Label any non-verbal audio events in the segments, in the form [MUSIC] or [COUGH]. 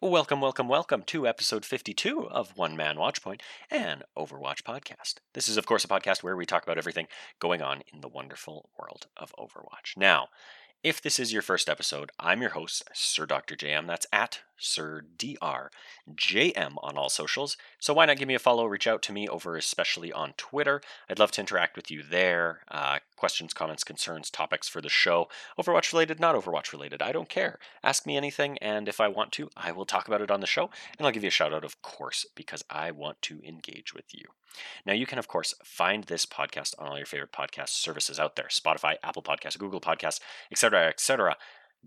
Welcome, welcome, welcome to episode 52 of One Man Watchpoint, an Overwatch podcast. This is, of course, a podcast where we talk about everything going on in the wonderful world of Overwatch. Now, if this is your first episode, I'm your host, Sir Dr. JM. That's at Sir Dr. JM on all socials. So why not give me a follow? Reach out to me over, especially on Twitter. I'd love to interact with you there. Uh, questions, comments, concerns, topics for the show. Overwatch related, not Overwatch related. I don't care. Ask me anything, and if I want to, I will talk about it on the show, and I'll give you a shout out, of course, because I want to engage with you. Now, you can, of course, find this podcast on all your favorite podcast services out there Spotify, Apple Podcasts, Google Podcasts, etc., etc.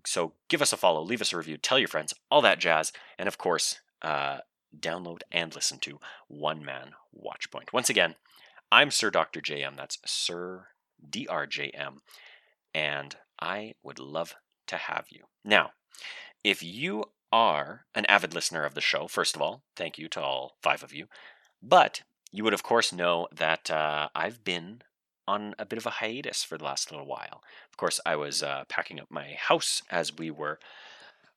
So give us a follow, leave us a review, tell your friends, all that jazz, and of course, uh, download and listen to One Man Watchpoint. Once again, I'm Sir Dr. JM. That's Sir DRJM. And I would love to have you. Now, if you are an avid listener of the show, first of all, thank you to all five of you. But you would, of course, know that uh, I've been on a bit of a hiatus for the last little while. Of course, I was uh, packing up my house as we were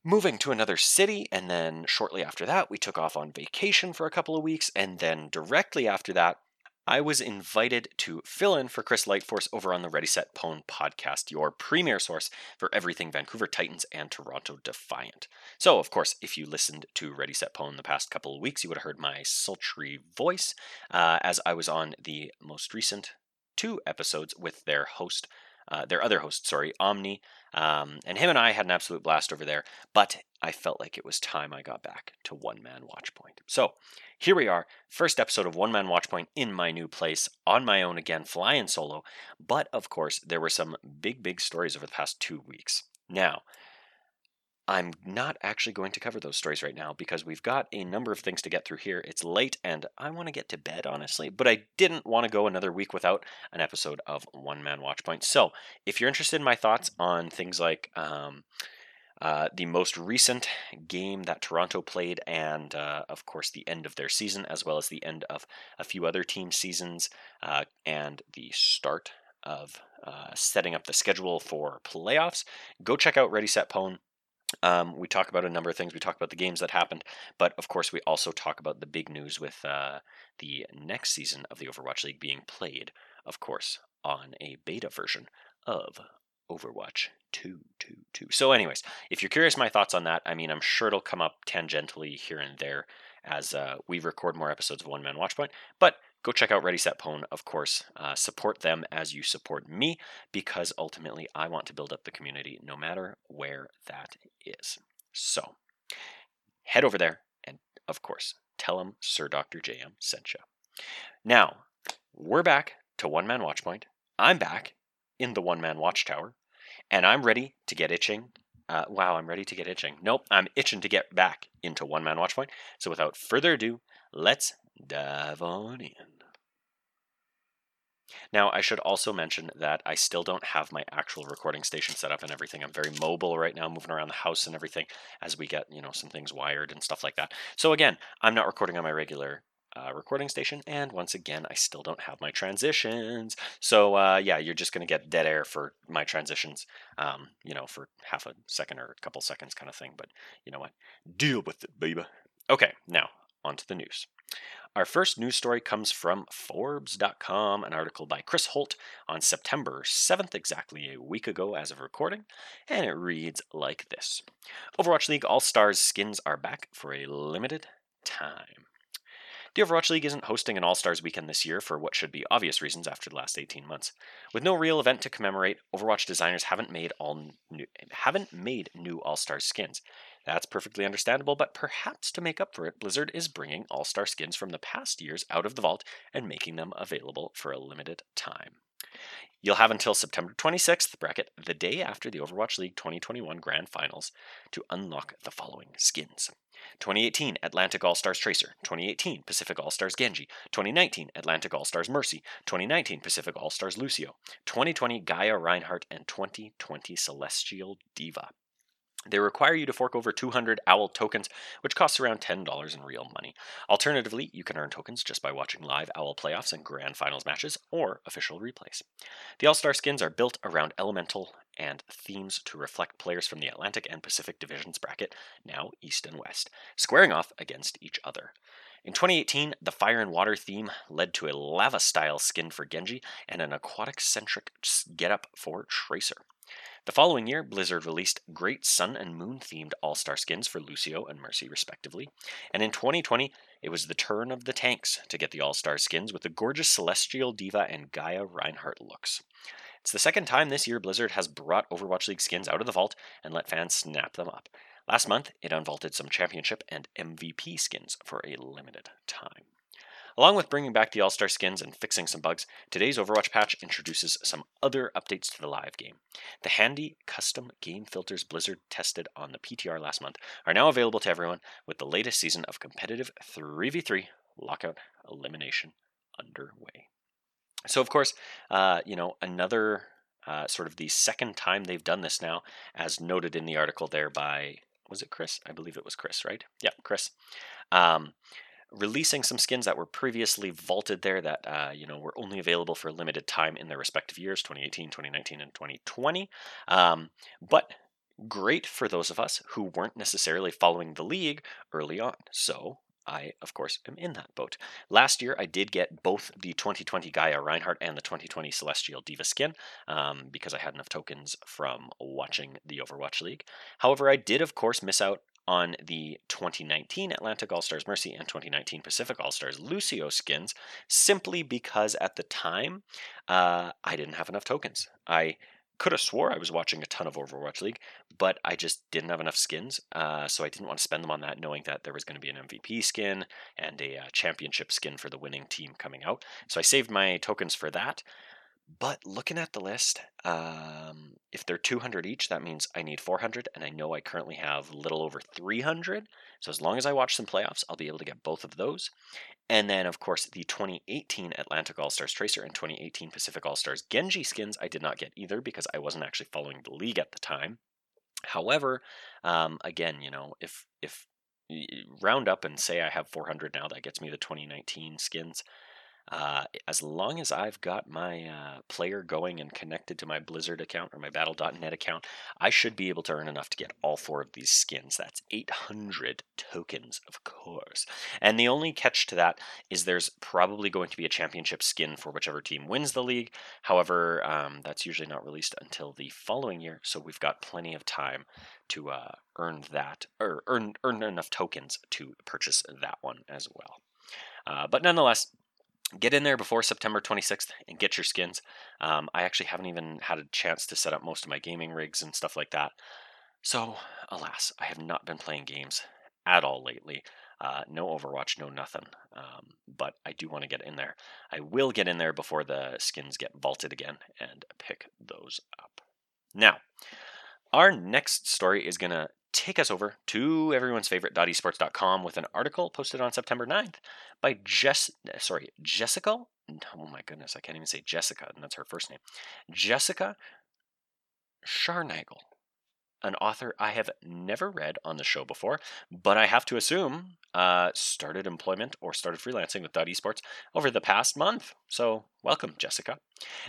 moving to another city, and then shortly after that, we took off on vacation for a couple of weeks, and then directly after that, I was invited to fill in for Chris Lightforce over on the Ready Set Pwn podcast, your premier source for everything Vancouver Titans and Toronto Defiant. So, of course, if you listened to Ready Set Pwn the past couple of weeks, you would have heard my sultry voice uh, as I was on the most recent two episodes with their host, uh, their other host, sorry, Omni. Um, and him and I had an absolute blast over there, but I felt like it was time I got back to One Man Watchpoint. So here we are, first episode of One Man Watchpoint in my new place, on my own again, flying solo. But of course, there were some big, big stories over the past two weeks. Now, I'm not actually going to cover those stories right now because we've got a number of things to get through here. It's late and I want to get to bed, honestly, but I didn't want to go another week without an episode of One Man Watchpoint. So, if you're interested in my thoughts on things like um, uh, the most recent game that Toronto played, and uh, of course, the end of their season, as well as the end of a few other team seasons, uh, and the start of uh, setting up the schedule for playoffs, go check out Ready Set Pwn. Um, we talk about a number of things. We talk about the games that happened, but of course, we also talk about the big news with uh, the next season of the Overwatch League being played, of course, on a beta version of Overwatch 2, 2, 2. So, anyways, if you're curious my thoughts on that, I mean, I'm sure it'll come up tangentially here and there as uh, we record more episodes of One Man Watchpoint. But go check out Ready Set Pwn, of course. Uh, support them as you support me, because ultimately I want to build up the community no matter where that is. So head over there and, of course, tell them Sir Dr. JM sent you. Now, we're back to One Man Watchpoint. I'm back in the One Man Watchtower, and I'm ready to get itching uh, wow, I'm ready to get itching. Nope, I'm itching to get back into One Man Watchpoint. So without further ado, let's dive on in. Now, I should also mention that I still don't have my actual recording station set up and everything. I'm very mobile right now, moving around the house and everything as we get, you know, some things wired and stuff like that. So again, I'm not recording on my regular uh, recording station. And once again, I still don't have my transitions. So uh, yeah, you're just going to get dead air for my transitions, um, you know, for half a second or a couple seconds kind of thing. But you know what? Deal with it, baby. Okay, now on to the news. Our first news story comes from Forbes.com, an article by Chris Holt on September 7th, exactly a week ago as of recording, and it reads like this Overwatch League All Stars skins are back for a limited time. The Overwatch League isn't hosting an All Stars weekend this year for what should be obvious reasons after the last 18 months. With no real event to commemorate, Overwatch designers haven't made all new, haven't made new All Stars skins. That's perfectly understandable, but perhaps to make up for it, Blizzard is bringing All Star skins from the past years out of the vault and making them available for a limited time. You'll have until September 26th, bracket the day after the Overwatch League 2021 Grand Finals, to unlock the following skins. 2018 Atlantic All Stars Tracer, 2018 Pacific All Stars Genji, 2019 Atlantic All Stars Mercy, 2019 Pacific All Stars Lucio, 2020 Gaia Reinhardt, and 2020 Celestial D.Va. They require you to fork over 200 OWL tokens, which costs around $10 in real money. Alternatively, you can earn tokens just by watching live OWL playoffs and grand finals matches or official replays. The All Star skins are built around elemental and themes to reflect players from the Atlantic and Pacific Divisions bracket, now East and West, squaring off against each other. In 2018, the Fire and Water theme led to a lava style skin for Genji and an aquatic centric getup for Tracer. The following year, Blizzard released great Sun and Moon themed All Star skins for Lucio and Mercy, respectively. And in 2020, it was the turn of the tanks to get the All Star skins with the gorgeous Celestial D.Va and Gaia Reinhardt looks. It's the second time this year Blizzard has brought Overwatch League skins out of the vault and let fans snap them up. Last month, it unvaulted some championship and MVP skins for a limited time. Along with bringing back the All Star skins and fixing some bugs, today's Overwatch patch introduces some other updates to the live game. The handy custom game filters Blizzard tested on the PTR last month are now available to everyone with the latest season of competitive 3v3 lockout elimination underway. So, of course, uh, you know, another uh, sort of the second time they've done this now, as noted in the article there by, was it Chris? I believe it was Chris, right? Yeah, Chris. Um, releasing some skins that were previously vaulted there that uh, you know were only available for a limited time in their respective years 2018 2019 and 2020 um, but great for those of us who weren't necessarily following the league early on so I, of course, am in that boat. Last year, I did get both the 2020 Gaia Reinhardt and the 2020 Celestial D.Va skin um, because I had enough tokens from watching the Overwatch League. However, I did, of course, miss out on the 2019 Atlantic All Stars Mercy and 2019 Pacific All Stars Lucio skins simply because at the time uh, I didn't have enough tokens. I could have swore I was watching a ton of Overwatch League, but I just didn't have enough skins, uh, so I didn't want to spend them on that, knowing that there was going to be an MVP skin and a uh, championship skin for the winning team coming out. So I saved my tokens for that. But looking at the list, um, if they're 200 each, that means I need 400, and I know I currently have a little over 300. So as long as I watch some playoffs, I'll be able to get both of those. And then, of course, the 2018 Atlantic All Stars Tracer and 2018 Pacific All Stars Genji skins I did not get either because I wasn't actually following the league at the time. However, um, again, you know, if if round up and say I have 400 now, that gets me the 2019 skins. Uh, as long as I've got my uh, player going and connected to my Blizzard account or my Battle.net account, I should be able to earn enough to get all four of these skins. That's 800 tokens, of course. And the only catch to that is there's probably going to be a championship skin for whichever team wins the league. However, um, that's usually not released until the following year, so we've got plenty of time to uh, earn that or earn earn enough tokens to purchase that one as well. Uh, but nonetheless, get in there before September 26th and get your skins. Um, I actually haven't even had a chance to set up most of my gaming rigs and stuff like that. So, alas, I have not been playing games at all lately. Uh, no Overwatch, no nothing. Um, but I do want to get in there. I will get in there before the skins get vaulted again and pick those up. Now, our next story is going to take us over to everyone's favorite esports.com with an article posted on September 9th by Jess sorry, Jessica. Oh my goodness, I can't even say Jessica, and that's her first name. Jessica Scharnagel, an author I have never read on the show before, but I have to assume uh, started employment or started freelancing with Dot Esports over the past month. So, welcome, Jessica.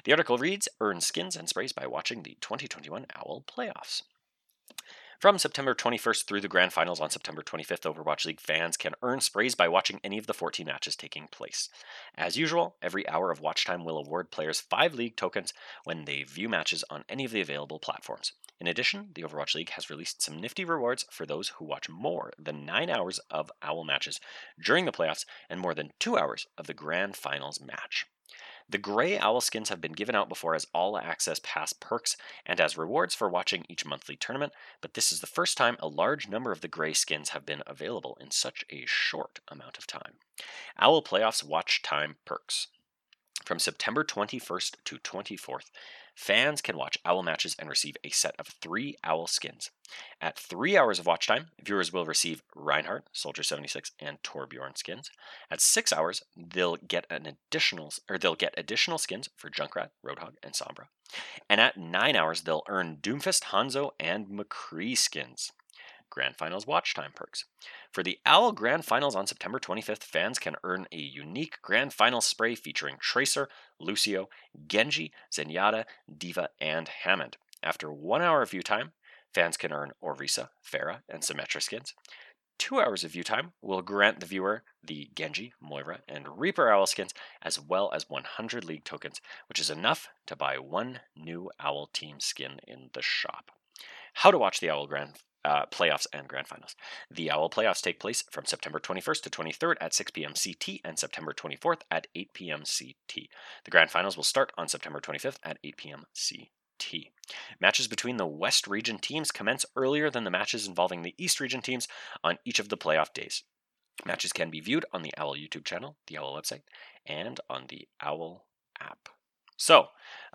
The article reads Earn skins and sprays by watching the 2021 OWL playoffs. From September 21st through the grand finals on September 25th, Overwatch League fans can earn sprays by watching any of the 14 matches taking place. As usual, every hour of watch time will award players 5 league tokens when they view matches on any of the available platforms. In addition, the Overwatch League has released some nifty rewards for those who watch more than 9 hours of OWL matches during the playoffs and more than 2 hours of the grand finals match. The Grey Owl skins have been given out before as all access pass perks and as rewards for watching each monthly tournament, but this is the first time a large number of the Grey skins have been available in such a short amount of time. Owl Playoffs Watch Time Perks. From September 21st to 24th, Fans can watch Owl matches and receive a set of three Owl skins. At three hours of watch time, viewers will receive Reinhardt, Soldier 76, and Torbjorn skins. At six hours, they'll get an additional or they'll get additional skins for Junkrat, Roadhog, and Sombra. And at nine hours, they'll earn Doomfist, Hanzo, and McCree skins. Grand Finals watch time perks. For the OWL Grand Finals on September 25th, fans can earn a unique Grand Final spray featuring Tracer, Lucio, Genji, Zenyatta, D.Va, and Hammond. After one hour of view time, fans can earn Orisa, Pharah, and Symmetra skins. Two hours of view time will grant the viewer the Genji, Moira, and Reaper Owl skins, as well as 100 League tokens, which is enough to buy one new Owl team skin in the shop. How to watch the Owl Grand uh, playoffs and grand finals. The Owl playoffs take place from September 21st to 23rd at 6 p.m. CT and September 24th at 8 p.m. CT. The grand finals will start on September 25th at 8 p.m. CT. Matches between the West region teams commence earlier than the matches involving the East region teams on each of the playoff days. Matches can be viewed on the Owl YouTube channel, the Owl website, and on the Owl app. So,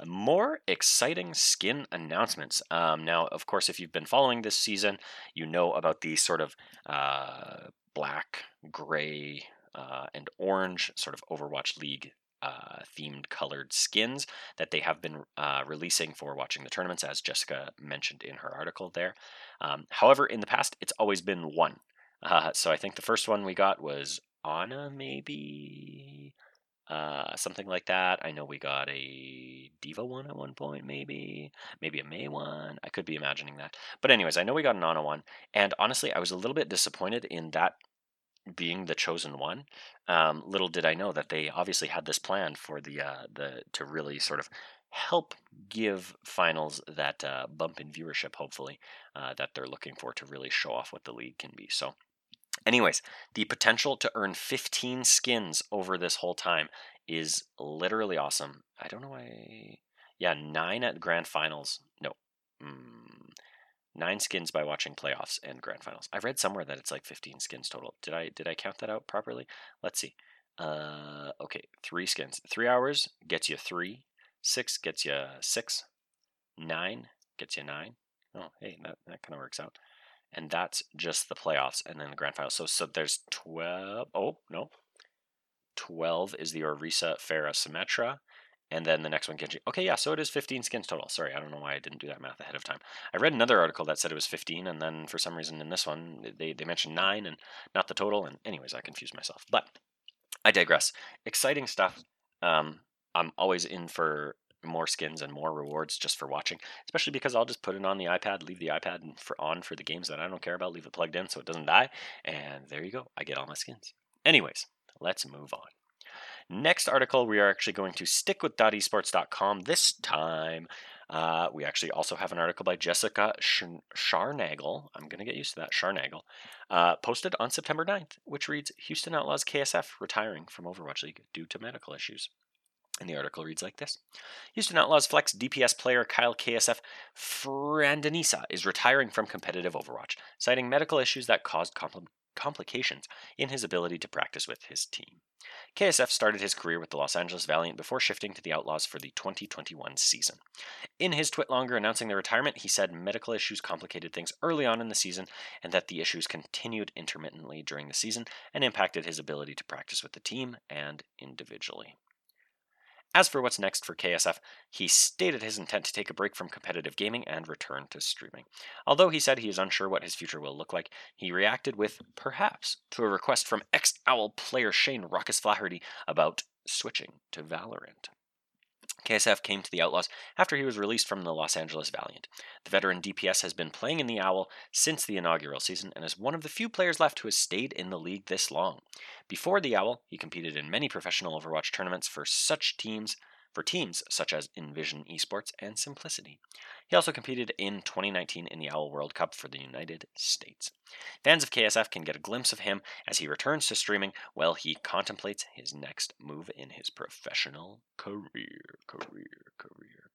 more exciting skin announcements. Um, now, of course, if you've been following this season, you know about the sort of uh, black, gray, uh, and orange sort of Overwatch League uh, themed colored skins that they have been uh, releasing for watching the tournaments, as Jessica mentioned in her article there. Um, however, in the past, it's always been one. Uh, so I think the first one we got was Ana, maybe uh, something like that. I know we got a D.Va one at one point, maybe, maybe a Mei one. I could be imagining that, but anyways, I know we got an Ana one, and honestly, I was a little bit disappointed in that being the chosen one. Um, little did I know that they obviously had this plan for the uh, the to really sort of help give finals that uh, bump in viewership, hopefully, uh, that they're looking for to really show off what the league can be. So, anyways, the potential to earn 15 skins over this whole time is literally awesome. I don't know why. Yeah, nine at grand finals. No. Mm, nine skins by watching playoffs and grand finals. I read somewhere that it's like 15 skins total. Did I did I count that out properly? Let's see. Uh, okay, three skins. Three hours gets you three. Six gets you six. Nine gets you nine. Oh, hey, that, that kind of works out. And that's just the playoffs and then the grand finals. So so there's 12. Oh, no. 12 is the Orisa Pharah Symmetra and then the next one Genji. Okay, yeah, so it is 15 skins total. Sorry, I don't know why I didn't do that math ahead of time. I read another article that said it was 15, and then for some reason in this one they, they mentioned 9 and not the total, and anyways, I confused myself. But I digress. Exciting stuff. Um, I'm always in for more skins and more rewards just for watching, especially because I'll just put it on the iPad, leave the iPad for, on for the games that I don't care about, leave it plugged in so it doesn't die, and there you go. I get all my skins. Anyways, let's move on. Next article, we are actually going to stick with .esports.com this time. Uh, we actually also have an article by Jessica Scharnagel. I'm going to get used to that, Scharnagel, uh, posted on September 9th, which reads Houston Outlaws KSF retiring from Overwatch League due to medical issues. And the article reads like this Houston Outlaws Flex DPS player Kyle KSF Frandanoso is retiring from competitive Overwatch, citing medical issues that caused compl- complications in his ability to practice with his team. KSF started his career with the Los Angeles Valiant before shifting to the Outlaws for the 2021 season. In his TwitLonger announcing the retirement, he said medical issues complicated things early on in the season and that the issues continued intermittently during the season and impacted his ability to practice with the team and individually. As for what's next for KSF, he stated his intent to take a break from competitive gaming and return to streaming. Although he said he is unsure what his future will look like, he reacted with, perhaps, to a request from ex Owl player Shane Rawkus Flaherty about switching to Valorant. KSF came to the Outlaws after he was released from the Los Angeles Valiant. The veteran DPS has been playing in the Owl since the inaugural season and is one of the few players left who has stayed in the league this long. Before the Owl, he competed in many professional Overwatch tournaments for such teams for teams such as Envision Esports and Simplicity. He also competed in 2019 in the Owl World Cup for the United States. Fans of KSF can get a glimpse of him as he returns to streaming while he contemplates his next move in his professional career. Career, career.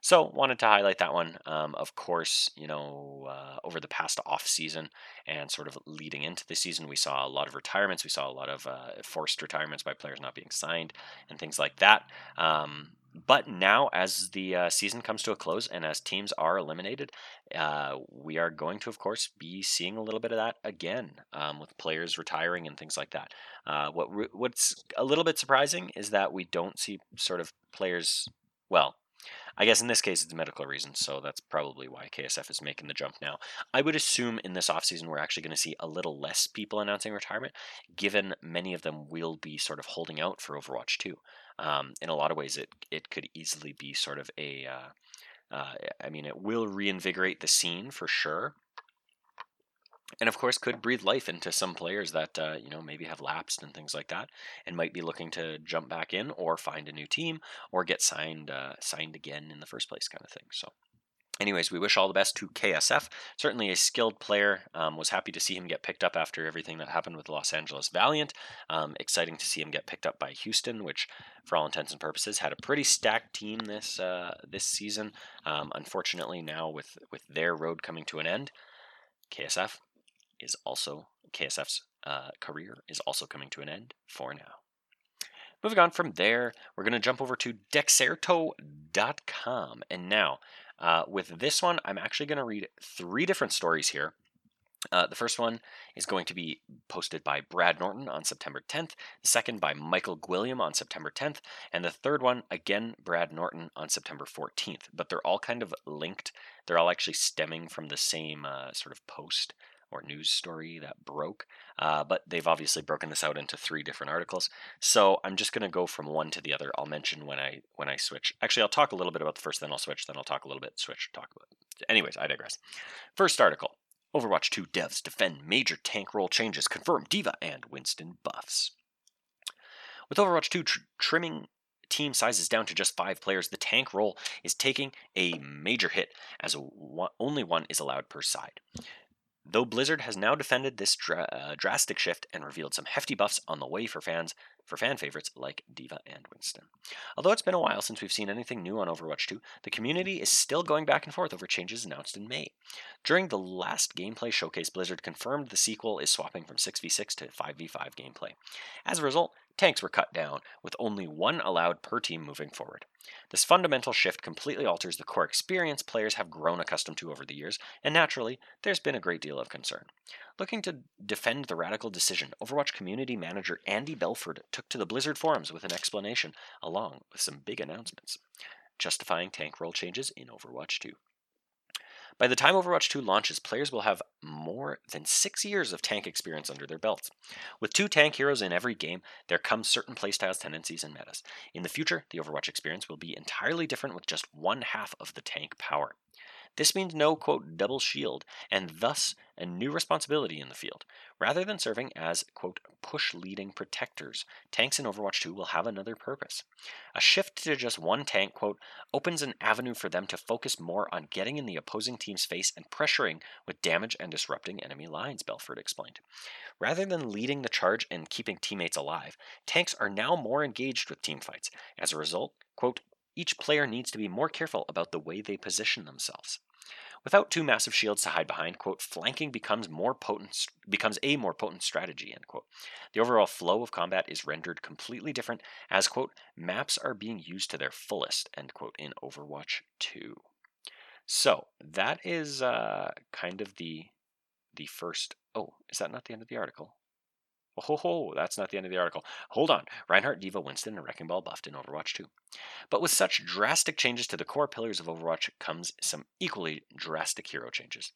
So, wanted to highlight that one. Um, of course, you know, uh, over the past off season and sort of leading into the season, we saw a lot of retirements. We saw a lot of uh, forced retirements by players not being signed and things like that. Um, but now, as the uh, season comes to a close and as teams are eliminated, uh, we are going to, of course, be seeing a little bit of that again um, with players retiring and things like that. Uh, what re- what's a little bit surprising is that we don't see sort of players. Well, I guess in this case it's medical reasons, so that's probably why KSF is making the jump now. I would assume in this offseason we're actually going to see a little less people announcing retirement, given many of them will be sort of holding out for Overwatch 2. Um, in a lot of ways, it it could easily be sort of a uh, uh, I mean, it will reinvigorate the scene for sure. And of course, could breathe life into some players that uh, you know maybe have lapsed and things like that, and might be looking to jump back in or find a new team or get signed uh, signed again in the first place, kind of thing. So Anyways, we wish all the best to KSF. Certainly a skilled player. Um, was happy to see him get picked up after everything that happened with Los Angeles Valiant. Um, exciting to see him get picked up by Houston, which, for all intents and purposes, had a pretty stacked team this uh, this season. Um, unfortunately, now with with their road coming to an end, KSF is also KSF's uh, career is also coming to an end for now. Moving on from there, we're going to jump over to Dexerto.com. And now, uh, with this one, I'm actually going to read three different stories here. Uh, the first one is going to be posted by Brad Norton on September 10th, the second by Michael Gwilliam on September 10th, and the third one, again, Brad Norton on September 14th. But they're all kind of linked. They're all actually stemming from the same uh, sort of post or news story that broke. Uh, but they've obviously broken this out into three different articles. So I'm just going to go from one to the other. I'll mention when I when I switch. Actually, I'll talk a little bit about the first, then I'll switch, then I'll talk a little bit, switch, talk about. It. Anyways, I digress. First article. Overwatch 2 devs defend major tank role changes, confirm D.Va and Winston buffs. With Overwatch 2 tr- trimming team sizes down to just five players, the tank role is taking a major hit as one, only one is allowed per side. Though Blizzard has now defended this uh, drastic shift and revealed some hefty buffs on the way for fans for fan favorites like D.Va and Winston. Although it's been a while since we've seen anything new on Overwatch 2, the community is still going back and forth over changes announced in May. During the last gameplay showcase, Blizzard confirmed the sequel is swapping from 6v6 to 5v5 gameplay. As a result, tanks were cut down, with only one allowed per team moving forward. This fundamental shift completely alters the core experience players have grown accustomed to over the years, and naturally, there's been a great deal of concern. Looking to defend the radical decision, Overwatch community manager Andy Belford took to the Blizzard forums with an explanation, along with some big announcements, justifying tank role changes in Overwatch 2. By the time Overwatch 2 launches, players will have more than six years of tank experience under their belts. With two tank heroes in every game, there come certain playstyles, tendencies, and metas. In the future, the Overwatch experience will be entirely different with just one half of the tank power. This means no, quote, double shield, and thus a new responsibility in the field. Rather than serving as, quote, push leading protectors, tanks in Overwatch 2 will have another purpose. A shift to just one tank, quote, opens an avenue for them to focus more on getting in the opposing team's face and pressuring with damage and disrupting enemy lines, Belford explained. Rather than leading the charge and keeping teammates alive, tanks are now more engaged with teamfights. As a result, quote, each player needs to be more careful about the way they position themselves. Without two massive shields to hide behind, quote, flanking becomes more potent becomes a more potent strategy, end quote. The overall flow of combat is rendered completely different as, quote, maps are being used to their fullest, end quote, in Overwatch 2. So that is uh, kind of the the first. Oh, is that not the end of the article? Oh, ho, ho, that's not the end of the article. Hold on. Reinhardt, D.Va, Winston, and Wrecking Ball buffed in Overwatch 2. But with such drastic changes to the core pillars of Overwatch comes some equally drastic hero changes.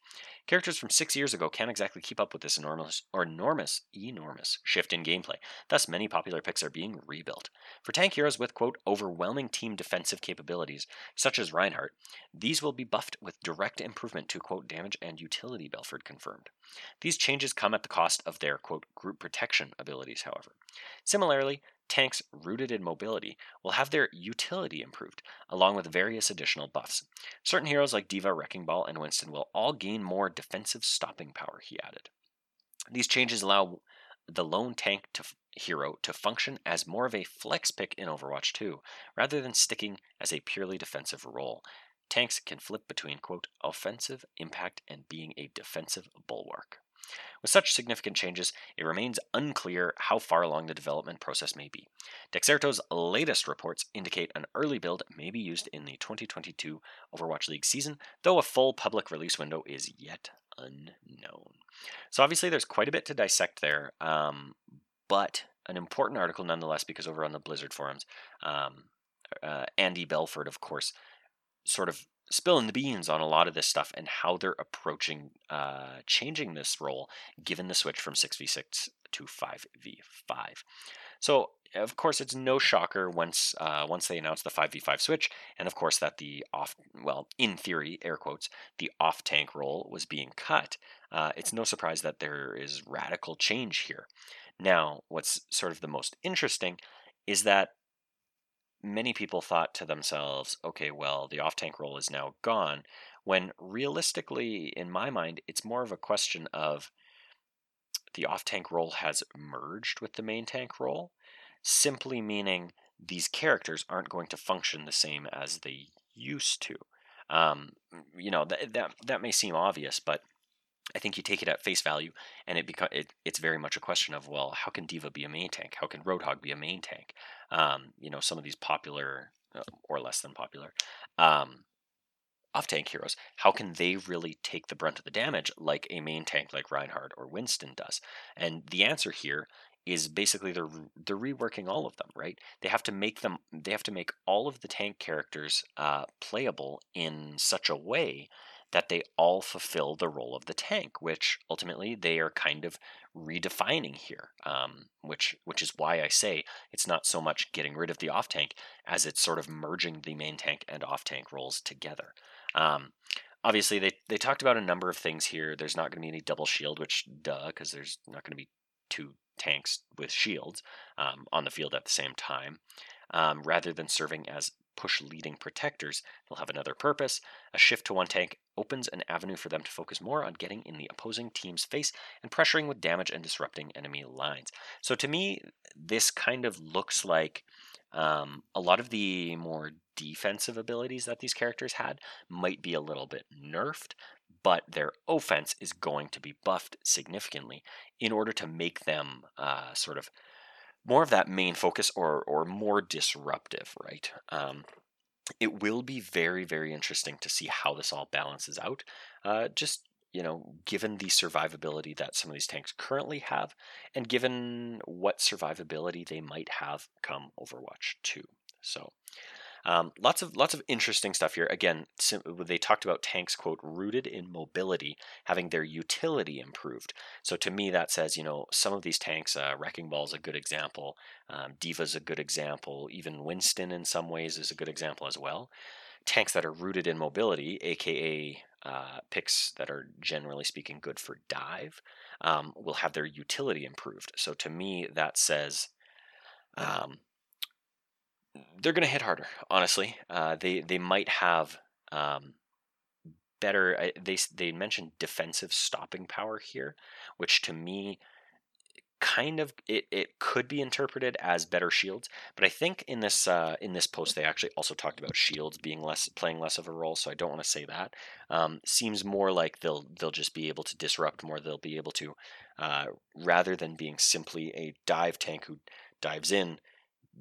Characters from six years ago can't exactly keep up with this enormous, or enormous, enormous shift in gameplay. Thus, many popular picks are being rebuilt. For tank heroes with, quote, overwhelming team defensive capabilities, such as Reinhardt, these will be buffed with direct improvement to, quote, damage and utility, Belford confirmed. These changes come at the cost of their, quote, group protection abilities, however. Similarly, tanks rooted in mobility will have their utility improved, along with various additional buffs. Certain heroes like D.Va, Wrecking Ball, and Winston will all gain more defensive stopping power, he added. These changes allow the lone tank to hero to function as more of a flex pick in Overwatch 2, rather than sticking as a purely defensive role. Tanks can flip between, quote, offensive impact and being a defensive bulwark. With such significant changes, it remains unclear how far along the development process may be. Dexerto's latest reports indicate an early build may be used in the 2022 Overwatch League season, though a full public release window is yet unknown. So obviously, there's quite a bit to dissect there, um, but an important article nonetheless, because over on the Blizzard forums, um, uh, Andy Belford, of course, sort of spilling the beans on a lot of this stuff and how they're approaching uh, changing this role given the switch from 6v6 to 5v5. So of course, it's no shocker once uh, once they announced the 5v5 switch, and of course that the off well, in theory, air quotes, the off tank role was being cut. Uh, it's no surprise that there is radical change here. Now, what's sort of the most interesting is that many people thought to themselves, okay, well, the off tank role is now gone, when realistically, in my mind, it's more of a question of the off tank role has merged with the main tank role simply meaning these characters aren't going to function the same as they used to. Um, you know that that that may seem obvious, but I think you take it at face value, and it becomes it, it's very much a question of well, how can D.Va be a main tank? How can Roadhog be a main tank? Um, you know, some of these popular uh, or less than popular um, off tank heroes, how can they really take the brunt of the damage like a main tank like Reinhardt or Winston does? And the answer here is basically they're they're reworking all of them, right? They have to make them they have to make all of the tank characters uh, playable in such a way that they all fulfill the role of the tank, which ultimately they are kind of redefining here. Um, which which is why I say it's not so much getting rid of the off tank as it's sort of merging the main tank and off tank roles together. Um, obviously, they they talked about a number of things here. There's not going to be any double shield, which duh, because there's not going to be two tanks with shields um, on the field at the same time. Um, rather than serving as push leading protectors, they'll have another purpose. A shift to one tank opens an avenue for them to focus more on getting in the opposing team's face and pressuring with damage and disrupting enemy lines. So to me, this kind of looks like um, a lot of the more defensive abilities that these characters had might be a little bit nerfed, but their offense is going to be buffed significantly in order to make them uh, sort of more of that main focus or or more disruptive, right? Um, it will be very very interesting to see how this all balances out. Uh, just you know, given the survivability that some of these tanks currently have, and given what survivability they might have come Overwatch 2. So, um, lots of lots of interesting stuff here. Again, they talked about tanks quote rooted in mobility, having their utility improved. So to me, that says you know some of these tanks, uh, Wrecking Ball is a good example, um, D.Va's a good example, even Winston in some ways is a good example as well. Tanks that are rooted in mobility, aka uh, picks that are generally speaking good for dive, um, will have their utility improved. So to me, that says um, they're going to hit harder. Honestly, uh, they they might have um, better. They they mentioned defensive stopping power here, which to me kind of it, it could be interpreted as better shields but i think in this uh, in this post they actually also talked about shields being less playing less of a role so i don't want to say that um, seems more like they'll they'll just be able to disrupt more they'll be able to uh, rather than being simply a dive tank who dives in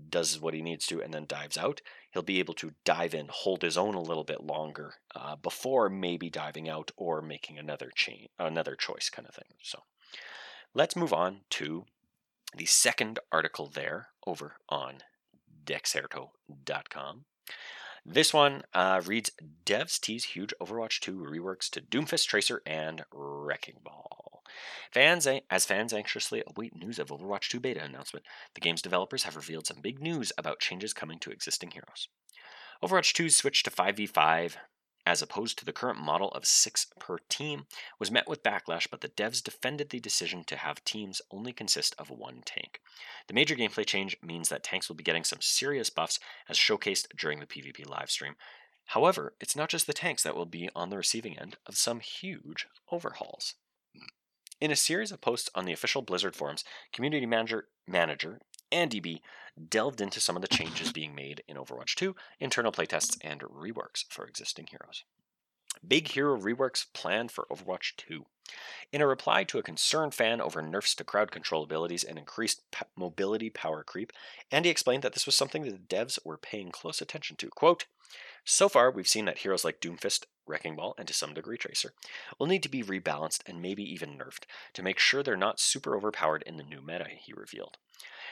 does what he needs to and then dives out, he'll be able to dive in, hold his own a little bit longer uh, before maybe diving out or making another chain, another choice kind of thing. So let's move on to the second article there over on dexerto.com. This one uh, reads Devs tease huge Overwatch 2 reworks to Doomfist Tracer and Wrecking Ball. Fans, as fans anxiously await news of Overwatch 2 beta announcement, the game's developers have revealed some big news about changes coming to existing heroes. Overwatch 2's switch to 5v5 as opposed to the current model of six per team, was met with backlash, but the devs defended the decision to have teams only consist of one tank. The major gameplay change means that tanks will be getting some serious buffs, as showcased during the PvP livestream. However, it's not just the tanks that will be on the receiving end of some huge overhauls. In a series of posts on the official Blizzard forums, community manager, manager Andy B delved into some of the changes [LAUGHS] being made in Overwatch 2, internal playtests, and reworks for existing heroes. Big hero reworks planned for Overwatch 2. In a reply to a concerned fan over nerfs to crowd control abilities and increased mobility power creep, Andy explained that this was something that the devs were paying close attention to. Quote, so far, we've seen that heroes like Doomfist, Wrecking Ball, and to some degree Tracer will need to be rebalanced and maybe even nerfed to make sure they're not super overpowered in the new meta, he revealed.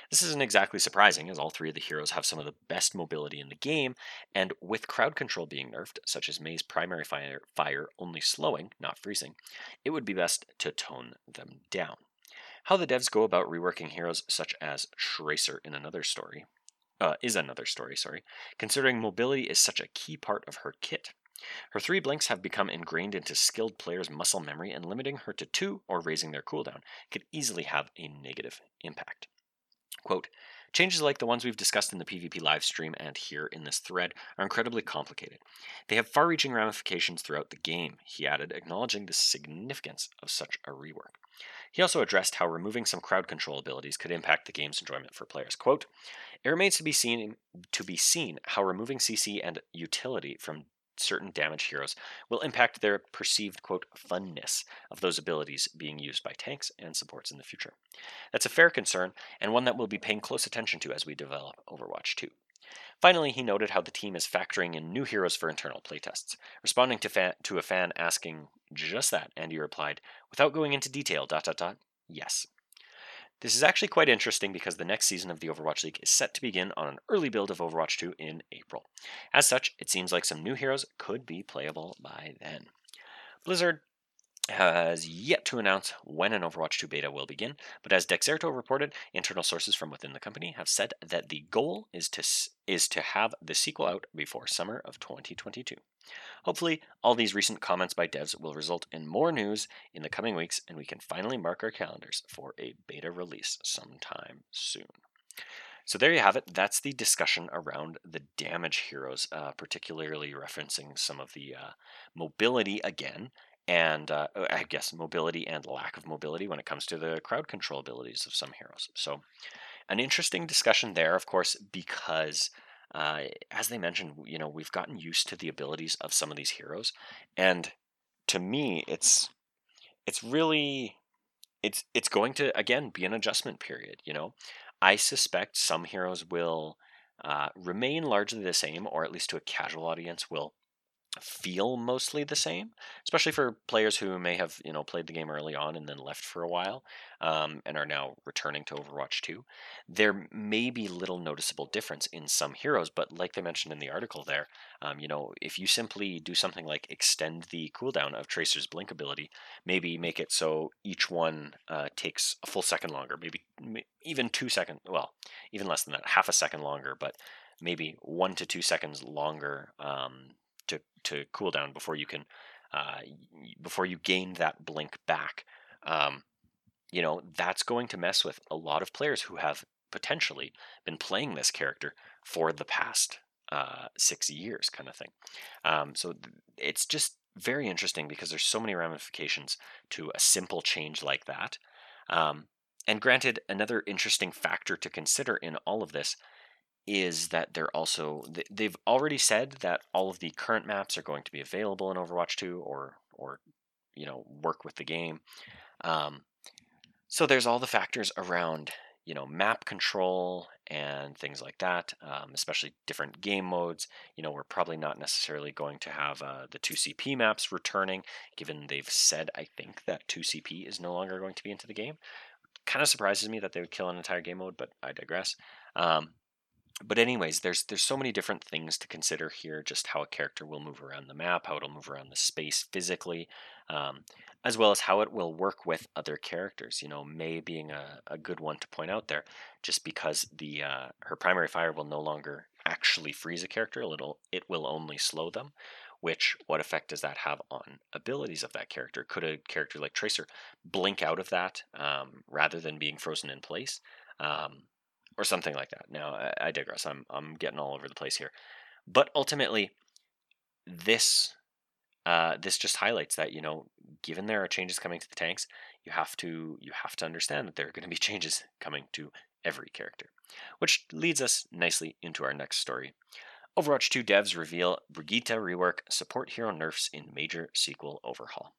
This isn't exactly surprising, as all three of the heroes have some of the best mobility in the game, and with crowd control being nerfed, such as Mei's primary fire, fire only slowing, not freezing, it would be best to tone them down. How the devs go about reworking heroes such as Tracer in another story uh, is another story, sorry, considering mobility is such a key part of her kit. Her three blinks have become ingrained into skilled players' muscle memory, and limiting her to two or raising their cooldown could easily have a negative impact. Quote, Changes like the ones we've discussed in the PvP live stream and here in this thread are incredibly complicated. They have far reaching ramifications throughout the game, he added, acknowledging the significance of such a rework. He also addressed how removing some crowd control abilities could impact the game's enjoyment for players. Quote, it remains to be seen to be seen how removing CC and utility from certain damage heroes will impact their perceived quote funness of those abilities being used by tanks and supports in the future. That's a fair concern and one that we'll be paying close attention to as we develop Overwatch 2. Finally, he noted how the team is factoring in new heroes for internal playtests. Responding to, to a fan asking just that, Andy replied, without going into detail, dot dot dot, yes. This is actually quite interesting because the next season of the Overwatch League is set to begin on an early build of Overwatch 2 in April. As such, it seems like some new heroes could be playable by then. Blizzard has yet to announce when an Overwatch 2 beta will begin, but as Dexerto reported, internal sources from within the company have said that the goal is to is to have the sequel out before summer of 2022. Hopefully, all these recent comments by devs will result in more news in the coming weeks and we can finally mark our calendars for a beta release sometime soon. So there you have it. That's the discussion around the damage heroes, uh, particularly referencing some of the uh, mobility again and uh, uh, I guess mobility and lack of mobility when it comes to the crowd control abilities of some heroes. So, an interesting discussion there, of course, because uh, as they mentioned, you know, we've gotten used to the abilities of some of these heroes, and to me, it's it's really it's it's going to again be an adjustment period. You know, I suspect some heroes will uh, remain largely the same, or at least to a casual audience will feel mostly the same, especially for players who may have you know played the game early on and then left for a while um, and are now returning to Overwatch 2. There may be little noticeable difference in some heroes, but like they mentioned in the article there, um, you know, if you simply do something like extend the cooldown of Tracer's Blink ability, maybe make it so each one uh, takes a full second longer, maybe even two seconds, well, even less than that, half a second longer, but maybe one to two seconds longer um, to cool down before you can uh, before you gain that blink back. Um, you know that's going to mess with a lot of players who have potentially been playing this character for the past uh, six years, kind of thing. Um, so th- it's just very interesting because there's so many ramifications to a simple change like that. Um, and granted, another interesting factor to consider in all of this is that they're also they've already said that all of the current maps are going to be available in Overwatch 2 or or you know work with the game. Um, so there's all the factors around you know map control and things like that, um, especially different game modes. You know we're probably not necessarily going to have uh, the 2CP maps returning, given they've said I think that 2CP is no longer going to be into the game. Kind of surprises me that they would kill an entire game mode, but I digress. Um, but anyways, there's there's so many different things to consider here. Just how a character will move around the map, how it'll move around the space physically, um, as well as how it will work with other characters. You know, Mei being a, a good one to point out there, just because the uh, her primary fire will no longer actually freeze a character. It'll it will only slow them. Which what effect does that have on abilities of that character? Could a character like Tracer blink out of that um, rather than being frozen in place? Um, or something like that. Now, I, I digress. I'm I'm getting all over the place here, but ultimately, this uh, this just highlights that you know, given there are changes coming to the tanks, you have to you have to understand that there are going to be [LAUGHS] changes coming to every character, which leads us nicely into our next story. Overwatch 2 devs reveal Brigitte rework support hero nerfs in major sequel overhaul.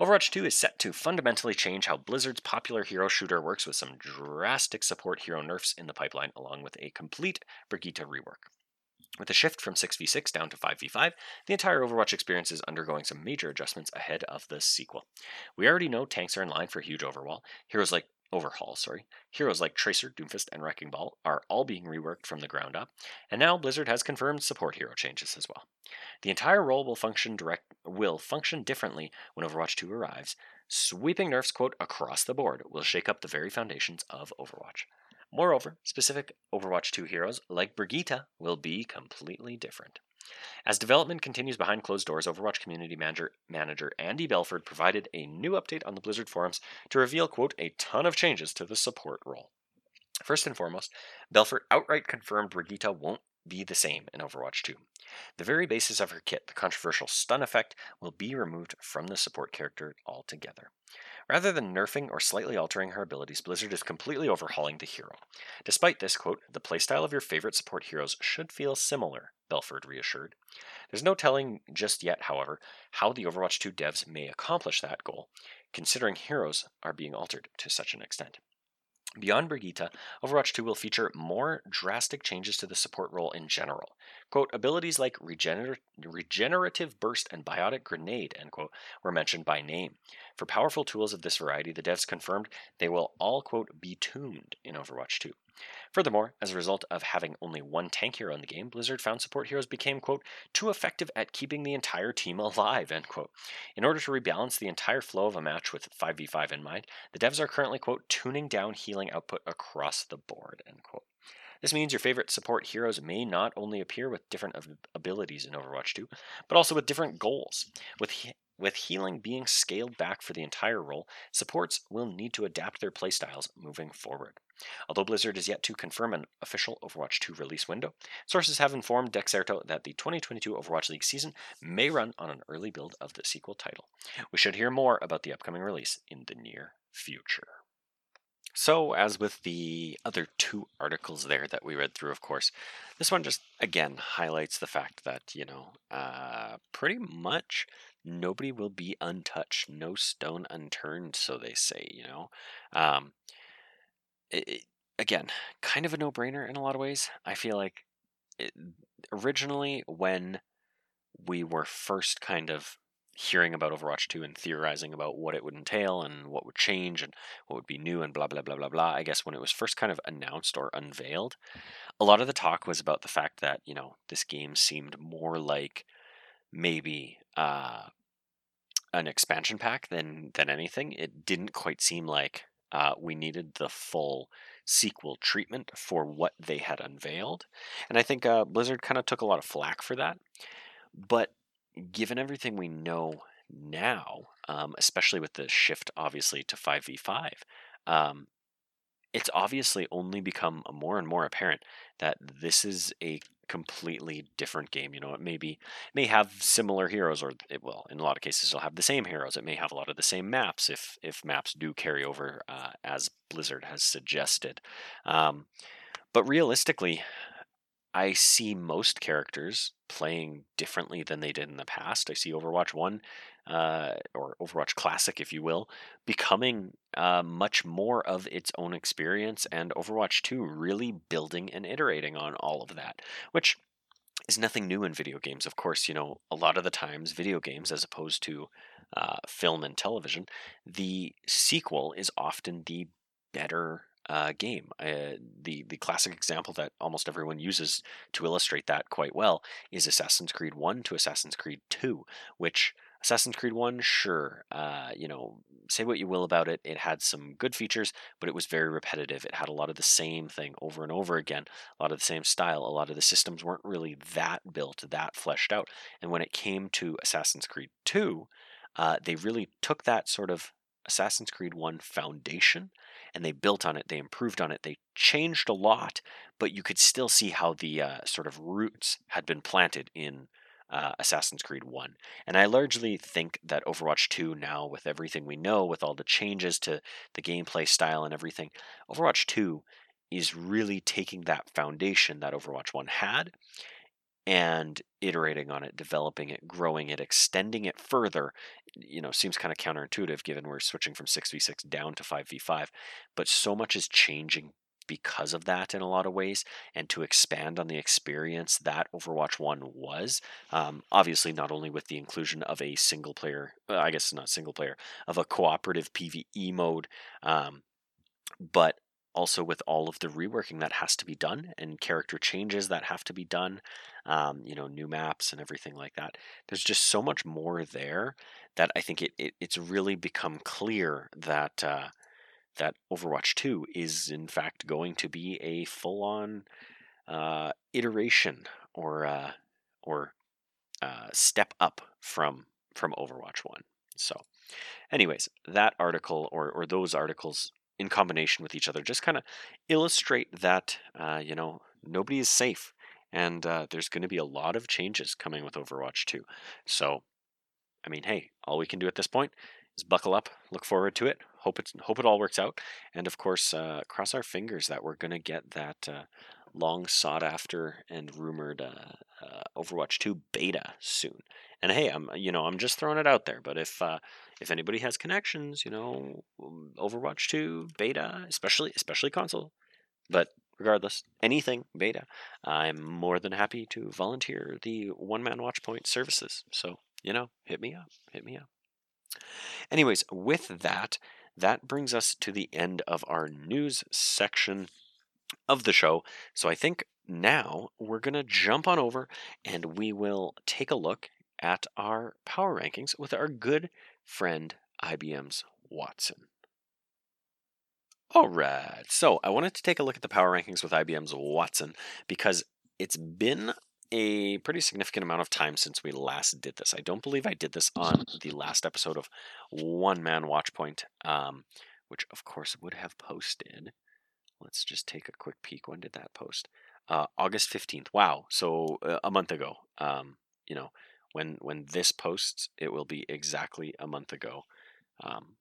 Overwatch 2 is set to fundamentally change how Blizzard's popular hero shooter works with some drastic support hero nerfs in the pipeline, along with a complete Brigitte rework. With a shift from 6v6 down to 5v5, the entire Overwatch experience is undergoing some major adjustments ahead of the sequel. We already know tanks are in line for a huge overhaul. Heroes like overhaul, sorry. Heroes like Tracer, Doomfist, and Wrecking Ball are all being reworked from the ground up, and now Blizzard has confirmed support hero changes as well. The entire role will function direct will function differently when Overwatch 2 arrives. Sweeping nerfs quote across the board will shake up the very foundations of Overwatch. Moreover, specific Overwatch 2 heroes like Brigitte will be completely different. As development continues behind closed doors, Overwatch community manager, manager Andy Belford provided a new update on the Blizzard forums to reveal, quote, a ton of changes to the support role. First and foremost, Belford outright confirmed Brigitte won't be the same in Overwatch 2. The very basis of her kit, the controversial stun effect, will be removed from the support character altogether. Rather than nerfing or slightly altering her abilities, Blizzard is completely overhauling the hero. Despite this, quote, the playstyle of your favorite support heroes should feel similar, Belford reassured. There's no telling just yet, however, how the Overwatch 2 devs may accomplish that goal, considering heroes are being altered to such an extent. Beyond Brigitte, Overwatch 2 will feature more drastic changes to the support role in general. Quote, abilities like regener- regenerative burst and biotic grenade, end quote, were mentioned by name. For powerful tools of this variety, the devs confirmed they will all, quote, be tuned in Overwatch 2. Furthermore, as a result of having only one tank hero in the game, Blizzard found support heroes became, quote, too effective at keeping the entire team [LAUGHS] alive, end quote. In order to rebalance the entire flow of a match with 5v5 in mind, the devs are currently, quote, tuning down healing output across the board, end quote. This means your favorite support heroes may not only appear with different abilities in Overwatch 2, but also with different goals. With with healing being scaled back for the entire role, supports will need to adapt their playstyles moving forward. Although Blizzard is yet to confirm an official Overwatch 2 release window, sources have informed Dexerto that the 2022 Overwatch League season may run on an early build of the sequel title. We should hear more about the upcoming release in the near future. So, as with the other two articles there that we read through, of course, this one just again highlights the fact that, you know, uh, pretty much nobody will be untouched, no stone unturned, so they say, you know. Um, it, it, again, kind of a no brainer in a lot of ways. I feel like it, originally, when we were first kind of hearing about Overwatch 2 and theorizing about what it would entail and what would change and what would be new and blah, blah, blah, blah, blah. I guess when it was first kind of announced or unveiled, a lot of the talk was about the fact that, you know, this game seemed more like maybe uh, an expansion pack than, than anything. It didn't quite seem like uh, we needed the full sequel treatment for what they had unveiled. And I think uh, Blizzard kind of took a lot of flack for that. But given everything we know now, um, especially with the shift obviously to 5v5, um, it's obviously only become more and more apparent that this is a completely different game. You know, it may be may have similar heroes, or it will in a lot of cases it'll have the same heroes. It may have a lot of the same maps if if maps do carry over uh, as Blizzard has suggested. Um, but realistically, I see most characters playing differently than they did in the past. I see Overwatch 1, uh, or Overwatch Classic, if you will, becoming uh, much more of its own experience, and Overwatch 2 really building and iterating on all of that, which is nothing new in video games. Of course, you know, a lot of the times, video games, as opposed to uh, film and television, the sequel is often the better uh, game. Uh, the the classic example that almost everyone uses to illustrate that quite well is Assassin's Creed One to Assassin's Creed Two, which Assassin's Creed 1, sure, uh, you know, say what you will about it. It had some good features, but it was very repetitive. It had a lot of the same thing over and over again, a lot of the same style. A lot of the systems weren't really that built, that fleshed out. And when it came to Assassin's Creed 2, uh, they really took that sort of Assassin's Creed 1 foundation and they built on it, they improved on it, they changed a lot, but you could still see how the uh, sort of roots had been planted in uh, Assassin's Creed 1. And I largely think that Overwatch 2, now with everything we know, with all the changes to the gameplay style and everything, Overwatch 2 is really taking that foundation that Overwatch 1 had and iterating on it, developing it, growing it, extending it further, you know, seems kind of counterintuitive given we're switching from 6v6 down to 5v5. But so much is changing because of that in a lot of ways and to expand on the experience that Overwatch 1 was. Um, obviously, not only with the inclusion of a single player, uh, I guess not single player, of a cooperative PvE mode. Um, but also with all of the reworking that has to be done and character changes that have to be done, um, you know, new maps and everything like that. There's just so much more there that I think it, it it's really become clear that uh, that Overwatch 2 is in fact going to be a full-on uh, iteration or uh, or uh, step up from from Overwatch 1. So, anyways, that article or or those articles in combination with each other just kind of illustrate that uh, you know nobody is safe and uh, there's going to be a lot of changes coming with overwatch 2 so i mean hey all we can do at this point is buckle up look forward to it hope it hope it all works out and of course uh, cross our fingers that we're to get that uh, long sought after and rumored uh, uh, Overwatch 2 beta soon. And hey, I'm you know I'm just throwing it out there, but if uh, if anybody has connections, you know, um, Overwatch 2 beta, especially especially console, but regardless, anything beta, I'm more than happy to volunteer the one man watch point services. So you know, hit me up, hit me up. Anyways, with that, that brings us to the end of our news section of the show. So I think now we're going to jump on over and we will take a look at our power rankings with our good friend IBM's Watson. All right, so I wanted to take a look at the power rankings with IBM's Watson because it's been a pretty significant amount of time since we last did this. I don't believe I did this on the last episode of One Man Watchpoint, um, which of course would have posted Let's just take a quick peek. When did that post? Uh, August 15th. Wow. So uh, a month ago. Um, you know, when when this posts, it will be exactly a month ago. Um.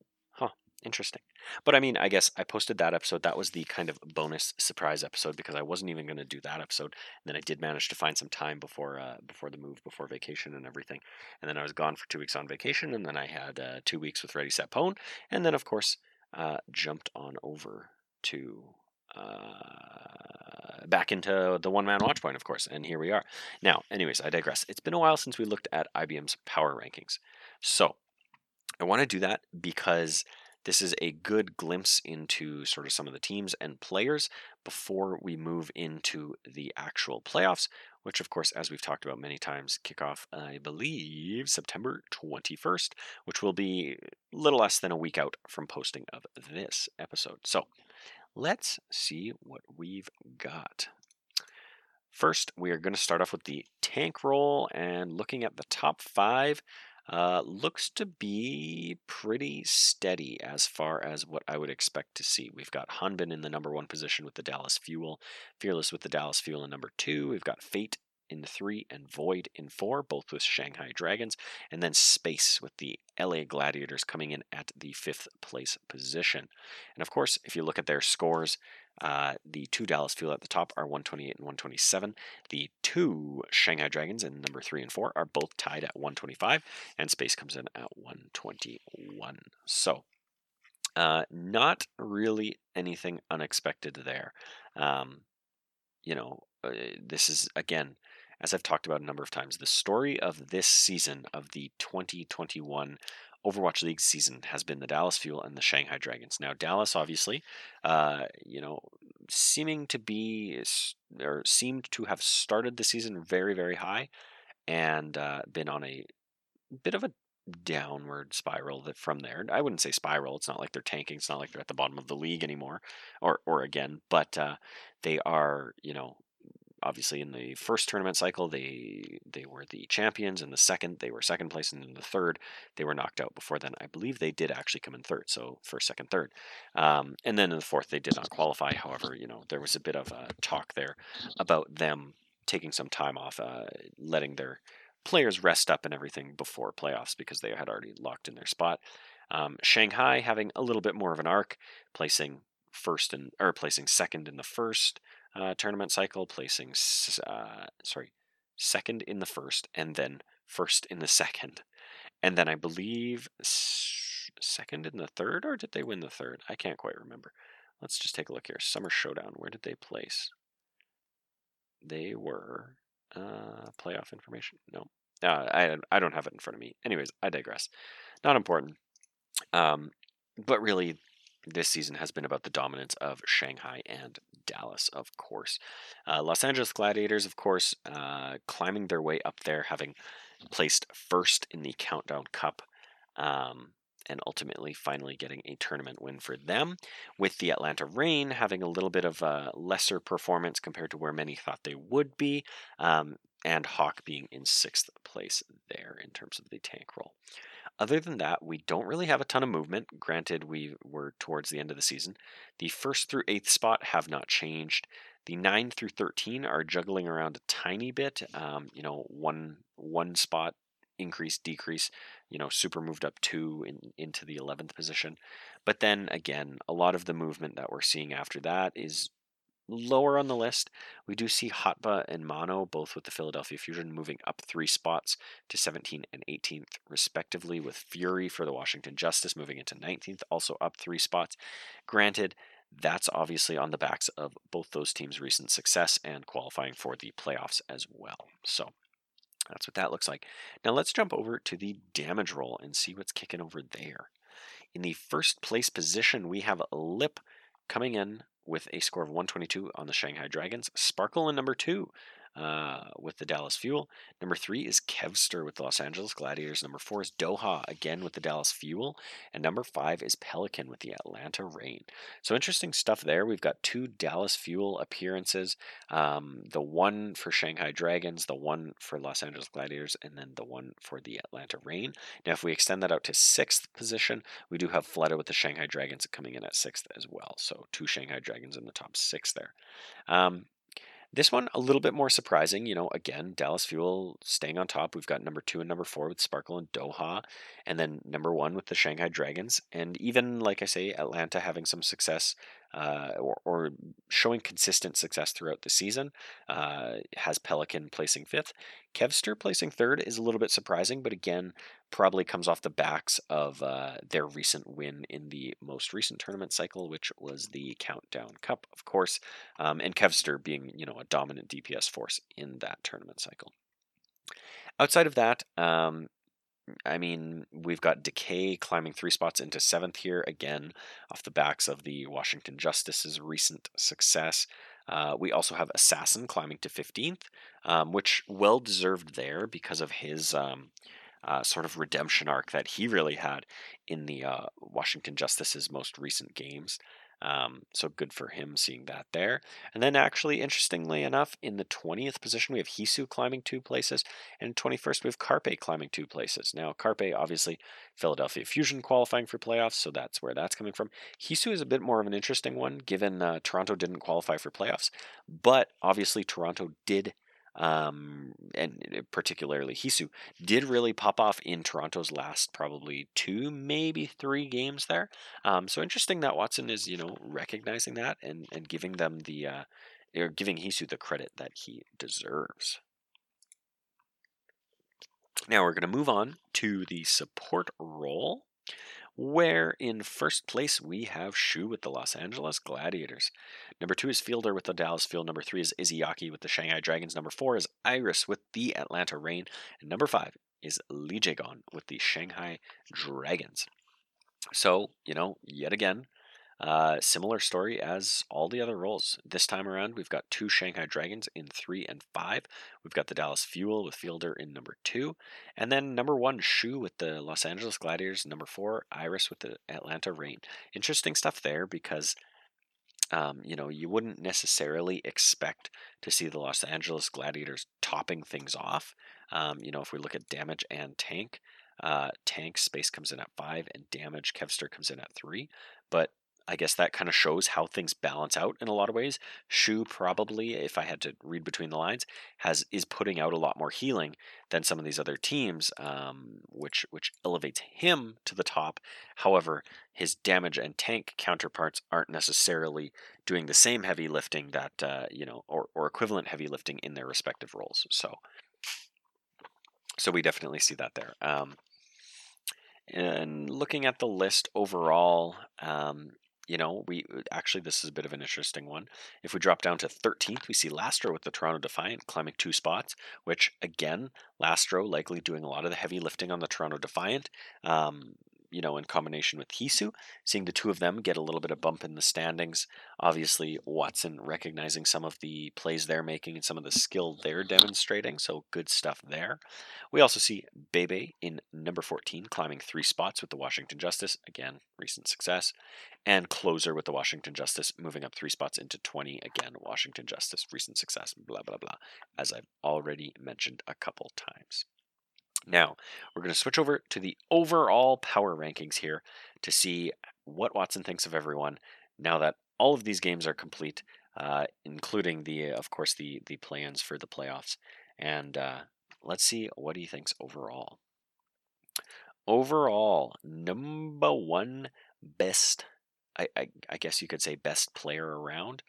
Interesting. But I mean, I guess I posted that episode. That was the kind of bonus surprise episode because I wasn't even going to do that episode. And then I did manage to find some time before uh, before the move, before vacation and everything. And then I was gone for two weeks on vacation, and then I had uh, two weeks with Ready Set Pone, and then of course uh, jumped on over to uh, back into the one man watch point, of course, and here we are. Now, anyways, I digress. It's been a while since we looked at IBM's power rankings. So, I want to do that because this is a good glimpse into sort of some of the teams and players before we move into the actual playoffs, which, of course, as we've talked about many times, kick off, I believe, September 21st, which will be a little less than a week out from posting of this episode. So, Let's see what we've got. First, we are going to start off with the tank role and looking at the top five. Uh, looks to be pretty steady as far as what I would expect to see. We've got Hanbin in the number one position with the Dallas Fuel, Fearless with the Dallas Fuel in number two. We've got Fate in three and Void in four, both with Shanghai Dragons, and then Space with the LA Gladiators coming in at the fifth place position. And of course, if you look at their scores, uh, the two Dallas Fuel at the top are 128 and 127. The two Shanghai Dragons in number three and four are both tied at 125, and Space comes in at 121. So, uh, not really anything unexpected there. Um, you know, uh, this is again as I've talked about a number of times, the story of this season of the 2021 Overwatch League season has been the Dallas Fuel and the Shanghai Dragons. Now, Dallas, obviously, uh, you know, seeming to be or seemed to have started the season very, very high, and uh, been on a bit of a downward spiral that from there. I wouldn't say spiral. It's not like they're tanking. It's not like they're at the bottom of the league anymore, or or again, but uh, they are, you know, obviously in the first tournament cycle they they were the champions in the second they were second place and in the third they were knocked out. Before then i believe they did actually come in third so first second third. Um, and then in the fourth they did not qualify. However you know there was a bit of a talk there about them taking some time off uh, letting their players rest up and everything before playoffs because they had already locked in their spot. Um, shanghai having a little bit more of an arc placing first and or placing second in the first uh, tournament cycle, placing uh, sorry second in the first and then first in the [LAUGHS] second, and then I believe second in the third, or did they win the third? I can't quite remember. Let's just take a look here. Summer Showdown. Where did they place? They were uh, playoff information. No, uh, I I don't have it in front of me. Anyways, I digress. Not important. Um, but really, this season has been about the dominance of Shanghai and Dallas, of course. Uh, Los Angeles Gladiators, of course, uh, climbing their way up there, having placed first in the Countdown Cup. Um, and ultimately finally getting a tournament win for them, with the Atlanta Reign having a little bit of a lesser performance compared to where many thought they would be, um, and Hawk being in sixth place there in terms of the tank role. Other than that, we don't really have a ton of movement. Granted, we were towards the end of the season. The first through eighth spot have not changed. The nine through thirteen are juggling around a tiny bit. Um, you know, one one spot increase, decrease. You know, super moved up two in, into the eleventh position. But then again, a lot of the movement that we're seeing after that is lower on the list, we do see Hotba and Mono, both with the Philadelphia Fusion, moving up three spots to 17th and 18th, respectively, with Fury for the Washington Justice moving into 19th, also up three spots. Granted, that's obviously on the backs of both those teams' recent success and qualifying for the playoffs as well. So that's what that looks like. Now let's jump over to the damage role and see what's kicking over there. In the first place position, we have Lip coming in with a score of 122 on the Shanghai Dragons. Sparkle in number two uh, with the Dallas Fuel. Number three is Kevster with the Los Angeles Gladiators. Number four is Doha again with the Dallas Fuel. And number five is Pelican with the Atlanta Reign. So interesting stuff there. We've got two Dallas Fuel appearances um, the one for Shanghai Dragons, the one for Los Angeles Gladiators, and then the one for the Atlanta Reign. Now, if we extend that out to sixth position, we do have Fleta with the Shanghai Dragons coming in at sixth as well. So two Shanghai Dragons in the top six there. Um, this one, a little bit more surprising. You know, again, Dallas Fuel staying on top. We've got number two and number four with Sparkle and Doha, and then number one with the Shanghai Dragons. And even, like I say, Atlanta having some success uh, or, or, showing consistent success throughout the season. Uh, has Pelican placing fifth. Kevster placing third is a little bit surprising, but again, probably comes off the backs of uh, their recent win in the most recent tournament cycle, which was the Countdown Cup, of course, um, and Kevster being you know a dominant DPS force in that tournament cycle. Outside of that, um, I mean, we've got Decay climbing three spots into seventh here, again, off the backs of the Washington Justice's recent success. Uh, we also have Assassin climbing to 15th, um, which well deserved there because of his um, uh, sort of redemption arc that he really had in the uh, Washington Justice's most recent games. Um, so good for him seeing that there. And then, actually, interestingly enough, in the 20th position, we have Heesu climbing two places, and 21st, we have Carpe climbing two places. Now, Carpe, obviously, Philadelphia Fusion qualifying for playoffs, so that's where that's coming from. Heesu is a bit more of an interesting one, given uh, Toronto didn't qualify for playoffs, but obviously, Toronto did um, and particularly Heesu, did really pop off in Toronto's last probably two, maybe three games there. Um, so interesting that Watson is, you know, recognizing that and, and giving them the, uh, or giving Heesu the credit that he deserves. Now we're going to move on to the support role where in first place we have Shu with the Los Angeles Gladiators. Number two is Fielder with the Dallas Fuel. Number three is Izayaki with the Shanghai Dragons. Number four is Iris with the Atlanta Reign. And number five is Lee Jae-gon with the Shanghai Dragons. So, you know, yet again, uh, similar story as all the other roles. This time around, we've got two Shanghai Dragons in three and five. We've got the Dallas Fuel with Fielder in number two. And then number one, Shu with the Los Angeles Gladiators. Number four, Iris with the Atlanta Reign. Interesting stuff there because. Um, you know, you wouldn't necessarily expect to see the Los Angeles Gladiators topping things off. Um, you know, if we look at damage and tank, uh, tank space comes in at five, and damage Kevster comes in at three. But I guess that kind of shows how things balance out in a lot of ways. Shu probably, if I had to read between the lines, has is putting out a lot more healing than some of these other teams, um, which which elevates him to the top. However, his damage and tank counterparts aren't necessarily doing the same heavy lifting that uh, you know, or or equivalent heavy lifting in their respective roles. So, so we definitely see that there. Um, and looking at the list overall, um, you know, we uh, actually this is a bit of an interesting one. If we drop down to 13th, we see Lastro with the Toronto Defiant climbing two spots, which again, Lastro likely doing a lot of the heavy lifting on the Toronto Defiant. Um, you know, in combination with Heesu, seeing the two of them get a little bit of bump in the standings. Obviously, Watson recognizing some of the plays they're making and some of the skill they're demonstrating, so good stuff there. We also see Bebe in number 14, climbing three spots with the Washington Justice. Again, recent success. And Closer with the Washington Justice, moving up three spots into 20. Again, Washington Justice, recent success, blah, blah, blah, as I've already mentioned a couple times. Now, we're going to switch over to the overall power rankings here to see what Watson thinks of everyone now that all of these games are complete, uh, including the, of course, the the plans for the playoffs. And uh, let's see what he thinks overall. Overall, number one best, I, I, I guess you could say best player around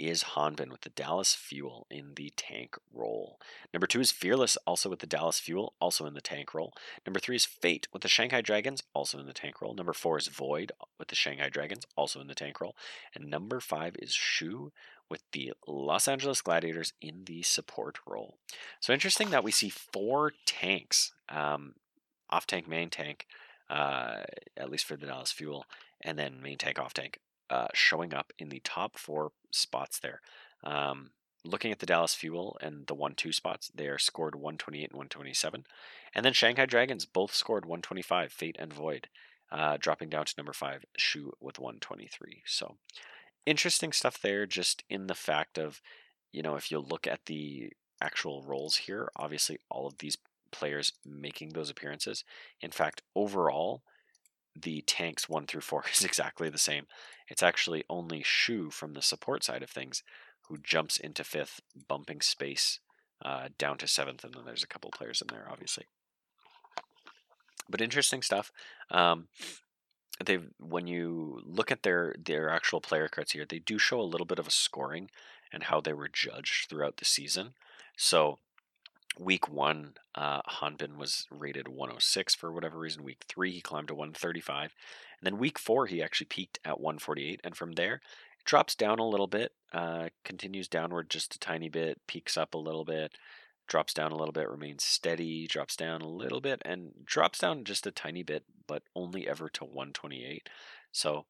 is Hanbin with the Dallas Fuel in the tank role. Number two is Fearless, also with the Dallas Fuel, also in the tank role. Number three is Fate with the Shanghai Dragons, also in the tank role. Number four is Void with the Shanghai Dragons, also in the tank role. And number five is Shu with the Los Angeles Gladiators in the support role. So interesting that we see four tanks, um, off tank, main tank, uh, at least for the Dallas Fuel, and then main tank, off tank uh, showing up in the top four spots there. Um, looking at the Dallas Fuel and the 1 2 spots, they are scored 128 and 127. And then Shanghai Dragons both scored 125, Fate and Void, uh, dropping down to number 5, Shu with 123. So interesting stuff there, just in the fact of, you know, if you look at the actual roles here, obviously all of these players making those appearances. In fact, overall, the tanks 1 through 4 [LAUGHS] is exactly the same. It's actually only Shu from the support side of things who jumps into fifth, bumping space uh, down to seventh, and then there's a couple players in there, obviously. But interesting stuff. Um, they when you look at their their actual player cards here, they do show a little bit of a scoring and how they were judged throughout the season. So week one, uh, Hanbin was rated 106 for whatever reason. Week three, he climbed to 135. And then week four, he actually peaked at 148. And from there, it drops down a little bit, uh, continues downward just a tiny bit, peaks up a little bit, drops down a little bit, remains steady, drops down a little bit, and drops down just a tiny bit, but only ever to 128. So,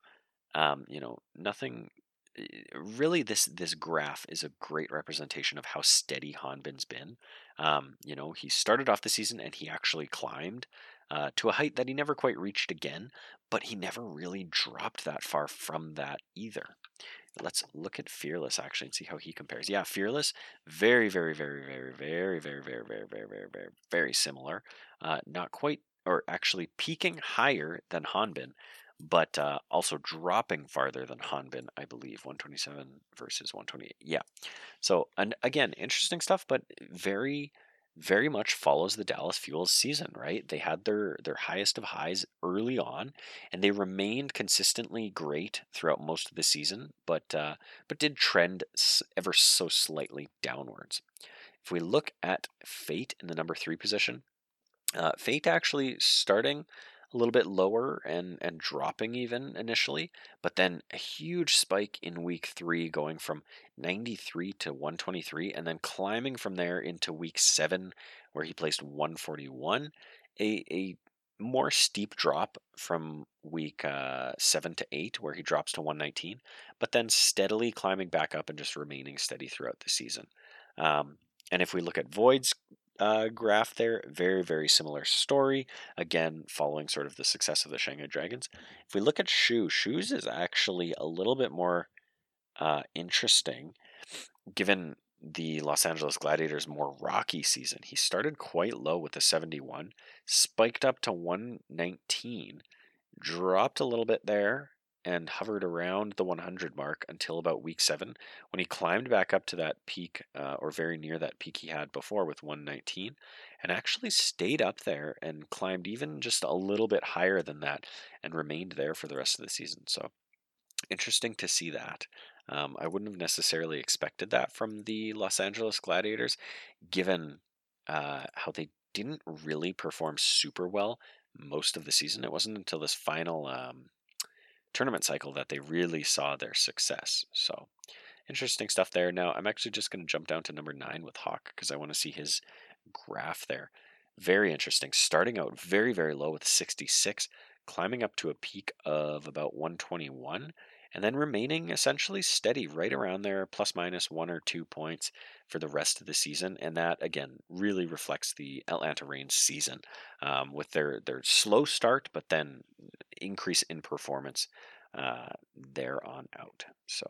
um, you know, nothing Eh, really this this graph is a great representation of how steady Hanbin's been. Um, you know, he started off the season and he actually climbed uh, to a height that he never quite reached again, but he never really dropped that far from that either. Let's look at Fearless actually and see how he compares. Yeah, Fearless, very, very, very, very, very, very, very, very, very, very, very, very similar. Uh, not quite, or actually peaking higher than Hanbin, but uh, also dropping farther than Hanbin, I believe, 127 versus 128. Yeah. So, and again, interesting stuff, but very, very much follows the Dallas Fuels season, right? They had their their highest of highs early on, and they remained consistently great throughout most of the season, but uh, but did trend ever so slightly downwards. If we look at Fate in the number three position, uh, Fate actually starting a little bit lower and and dropping even initially, but then a huge spike in week three, going from 93 to 123, and then climbing from there into week seven, where he placed 141. A a more steep drop from week uh, seven to eight, where he drops to 119, but then steadily climbing back up and just remaining steady throughout the season. Um, and if we look at Void's uh, graph there. Very, very similar story. Again, following sort of the success of the Shanghai Dragons. If we look at Shu, Shu's is actually a little bit more uh, interesting given the Los Angeles Gladiators' more rocky season. He started quite low with a 71, spiked up to 119, dropped a little bit there, and hovered around the 100 mark until about week seven when he climbed back up to that peak uh, or very near that peak he had before with 119 and actually stayed up there and climbed even just a little bit higher than that and remained there for the rest of the season. So interesting to see that. Um, I wouldn't have necessarily expected that from the Los Angeles Gladiators, given uh, how they didn't really perform super well most of the season. It wasn't until this final um, tournament cycle that they really saw their success. So interesting stuff there. Now I'm actually just going to jump down to number nine with Hawk because I want to see his graph there. Very interesting. Starting out very, very low with 66, climbing up to a peak of about 121 and then remaining essentially steady right around there, plus minus one or two points for the rest of the season. And that, again, really reflects the Atlanta Reign season um, with their, their slow start, but then increase in performance uh, there on out. So,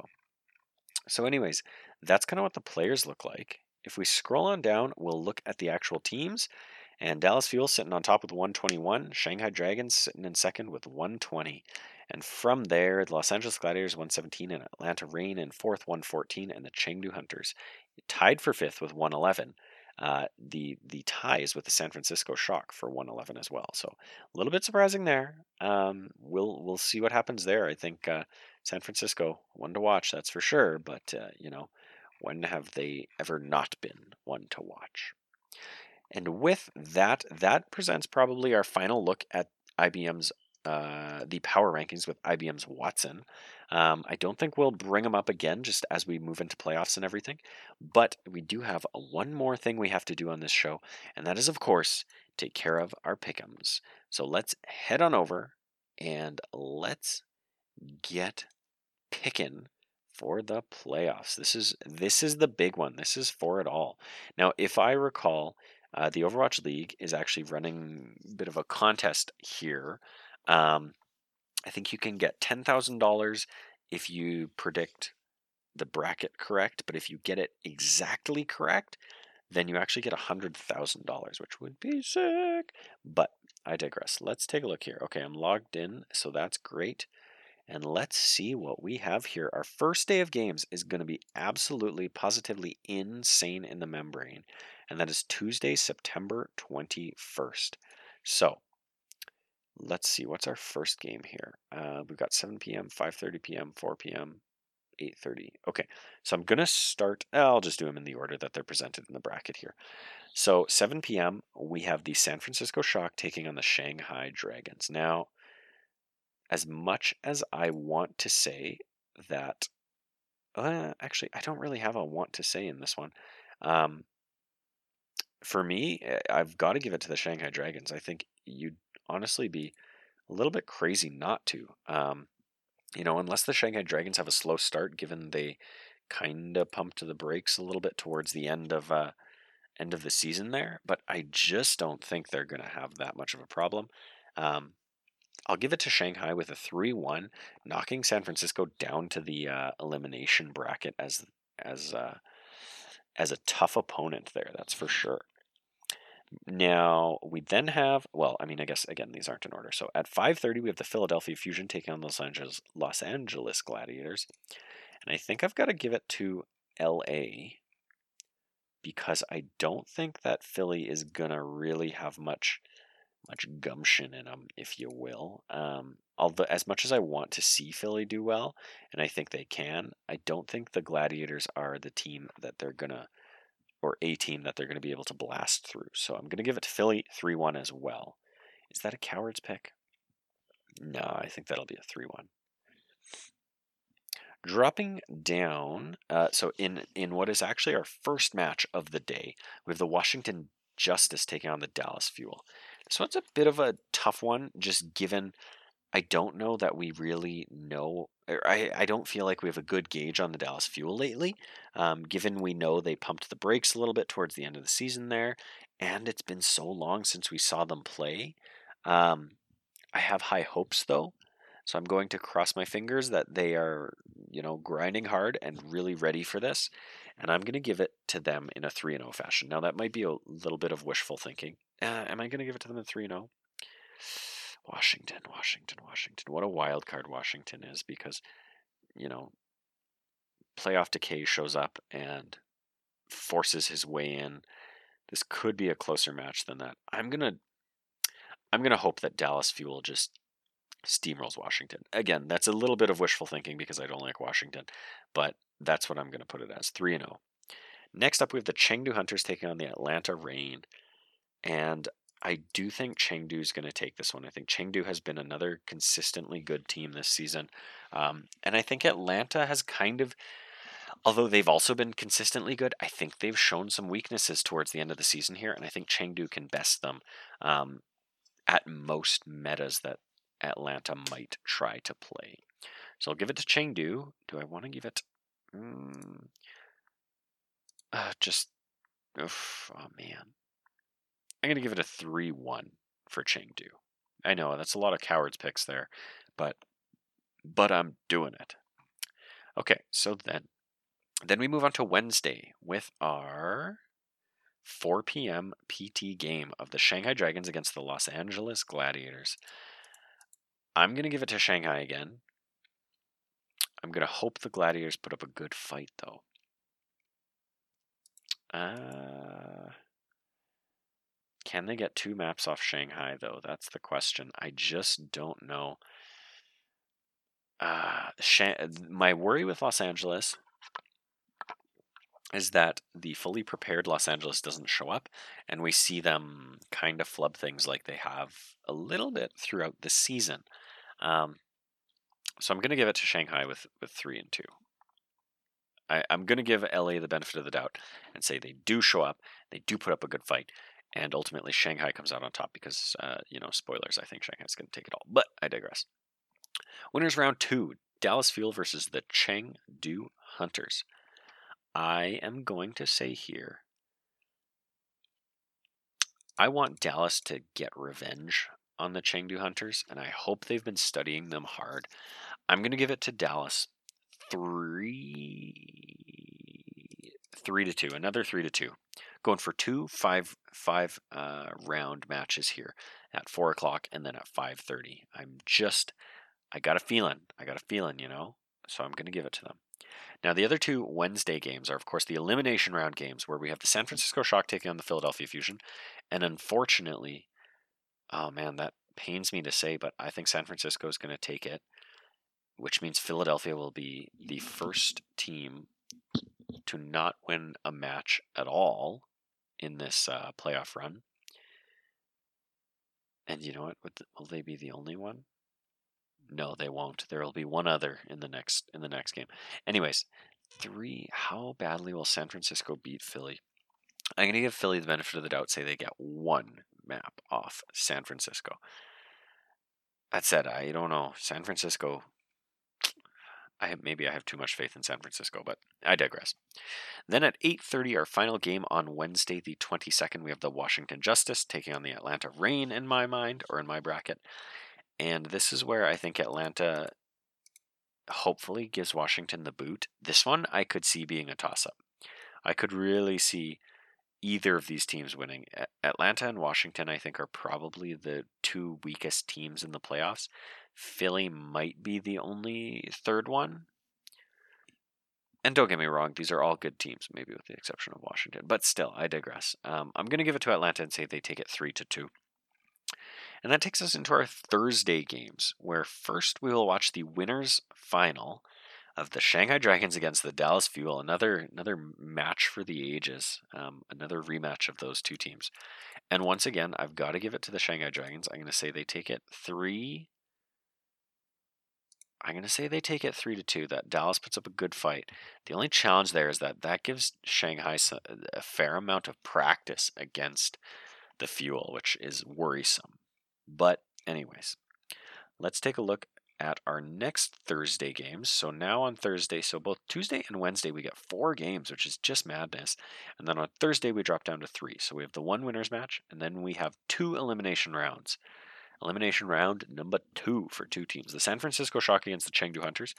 so anyways, that's kind of what the players look like. If we scroll on down, we'll look at the actual teams. And Dallas Fuel sitting on top with 121, Shanghai Dragons sitting in second with 120. And from there, the Los Angeles Gladiators 117 and Atlanta Reign in fourth 114, and the Chengdu Hunters tied for fifth with 111. Uh, the the ties with the San Francisco Shock for 111 as well. So a little bit surprising there. Um, we'll we'll see what happens there. I think uh, San Francisco one to watch, that's for sure. But uh, you know, when have they ever not been one to watch? And with that, that presents probably our final look at IBM's uh, the power rankings with IBM's Watson. Um, I don't think we'll bring them up again just as we move into playoffs and everything, but we do have one more thing we have to do on this show, and that is, of course, take care of our pickums. So let's head on over and let's get picking for the playoffs. This is this is the big one. This is for it all. Now, if I recall, uh, the Overwatch League is actually running a bit of a contest here um, I think you can get $10,000 if you predict the bracket correct, but if you get it exactly correct, then you actually get $100,000, which would be sick. But I digress. Let's take a look here. Okay, I'm logged in, so that's great. And let's see what we have here. Our first day of games is going to be absolutely, positively insane in the membrane. And that is Tuesday, September 21st. So let's see, what's our first game here? Uh, we've got 7 p.m., 5.30 p.m., 4 p.m., 8.30. Okay, so I'm going to start, I'll just do them in the order that they're presented in the bracket here. So 7 p.m., we have the San Francisco Shock taking on the Shanghai Dragons. Now, as much as I want to say that, uh, actually, I don't really have a want to say in this one. Um, for me, eh, I've got to give it to the Shanghai Dragons. I think you'd honestly be a little bit crazy not to. Um, you know, unless the Shanghai Dragons have a slow start, given they kind of pumped the brakes a little bit towards the end of uh, end of the season there. But I just don't think they're going to have that much of a problem. Um, I'll give it to Shanghai with a 3 1, knocking San Francisco down to the uh, elimination bracket as as uh, as a tough opponent there. That's for sure. Now we then have well, I mean, I guess again these aren't in order. So at 5:30 we have the Philadelphia Fusion taking on Los Angeles Los Angeles Gladiators, and I think I've got to give it to L.A. because I don't think that Philly is gonna really have much much gumption in them, if you will. Um, although as much as I want to see Philly do well, and I think they can, I don't think the Gladiators are the team that they're gonna or a team that they're going to be able to blast through. So I'm going to give it to Philly 3 1 as well. Is that a coward's pick? No, I think that'll be a 3 1. Dropping down, uh, so in, in what is actually our first match of the day, we have the Washington Justice taking on the Dallas Fuel. This one's a bit of a tough one, just given I don't know that we really know. I, I don't feel like we have a good gauge on the Dallas Fuel lately, um, given we know they pumped the brakes a little bit towards the end of the season there, and it's been so long since we saw them play. Um, I have high hopes though, so I'm going to cross my fingers that they are, you know, grinding hard and really ready for this, and I'm going to give it to them in a 3 and 0 fashion. Now, that might be a little bit of wishful thinking. Uh, am I going to give it to them in 3 and 0? Washington, Washington, Washington. What a wild card Washington is because, you know, playoff decay shows up and forces his way in. This could be a closer match than that. I'm gonna I'm gonna hope that Dallas Fuel just steamrolls Washington. Again, that's a little bit of wishful thinking because I don't like Washington, but that's what I'm gonna put it as. 3 and 0. Next up we have the Chengdu Hunters taking on the Atlanta Reign. And I do think Chengdu is going to take this one. I think Chengdu has been another consistently good team this season. Um, and I think Atlanta has kind of, although they've also been consistently good, I think they've shown some weaknesses towards the end of the season here. And I think Chengdu can best them um, at most metas that Atlanta might try to play. So I'll give it to Chengdu. Do I want to give it? Mm, uh, just, oof, oh man. I'm going to give it a 3 1 for Chengdu. I know that's a lot of cowards picks there, but but I'm doing it. Okay, so then then we move on to Wednesday with our 4 p.m. PT game of the Shanghai Dragons against the Los Angeles Gladiators. I'm going to give it to Shanghai again. I'm going to hope the Gladiators put up a good fight, though. Uh, can they get two maps off Shanghai, though? That's the question. I just don't know. Uh, my worry with Los Angeles is that the fully prepared Los Angeles doesn't show up, and we see them kind of flub things like they have a little bit throughout the season. Um, so I'm going to give it to Shanghai with, with three and two. I, I'm going to give LA the benefit of the doubt and say they do show up, they do put up a good fight, and ultimately Shanghai comes out on top because, uh, you know, spoilers, I think Shanghai's going to take it all. But I digress. Winners round two Dallas Fuel versus the Chengdu Hunters. I am going to say here I want Dallas to get revenge on the Chengdu Hunters, and I hope they've been studying them hard. I'm going to give it to Dallas three, three to two, another three to two. Going for two five five uh, round matches here at four o'clock and then at five thirty. I'm just, I got a feeling, I got a feeling, you know. So I'm going to give it to them. Now, the other two Wednesday games are, of course, the elimination round games where we have the San Francisco Shock taking on the Philadelphia Fusion. And unfortunately, oh man, that pains me to say, but I think San Francisco is going to take it, which means Philadelphia will be the first team to not win a match at all in this uh, playoff run. And you know what? Will they be the only one? No, they won't. There will be one other in the next in the next game. Anyways, three. How badly will San Francisco beat Philly? I'm going to give Philly the benefit of the doubt. Say they get one map off San Francisco. That said, I don't know. San Francisco. I have, maybe I have too much faith in San Francisco, but I digress. Then at 8:30, our final game on Wednesday, the 22nd, we have the Washington Justice taking on the Atlanta Reign. In my mind, or in my bracket, and this is where I think Atlanta hopefully gives Washington the boot. This one I could see being a toss up. I could really see either of these teams winning. Atlanta and Washington, I think, are probably the two weakest teams in the playoffs. Philly might be the only third one. And don't get me wrong, these are all good teams, maybe with the exception of Washington. But still, I digress. Um, I'm going to give it to Atlanta and say they take it three to two. And that takes us into our Thursday games, where first we will watch the winners final of the Shanghai Dragons against the Dallas Fuel, another another match for the ages, um, another rematch of those two teams. And once again, I've got to give it to the Shanghai Dragons. I'm going to say they take it three. I'm going to say they take it three to two. That Dallas puts up a good fight. The only challenge there is that that gives Shanghai a fair amount of practice against the Fuel, which is worrisome. But, anyways, let's take a look at our next Thursday games. So now on Thursday, so both Tuesday and Wednesday, we get four games, which is just madness. And then on Thursday, we drop down to three. So we have the one winners match, and then we have two elimination rounds. Elimination round number two for two teams the San Francisco Shock against the Chengdu Hunters.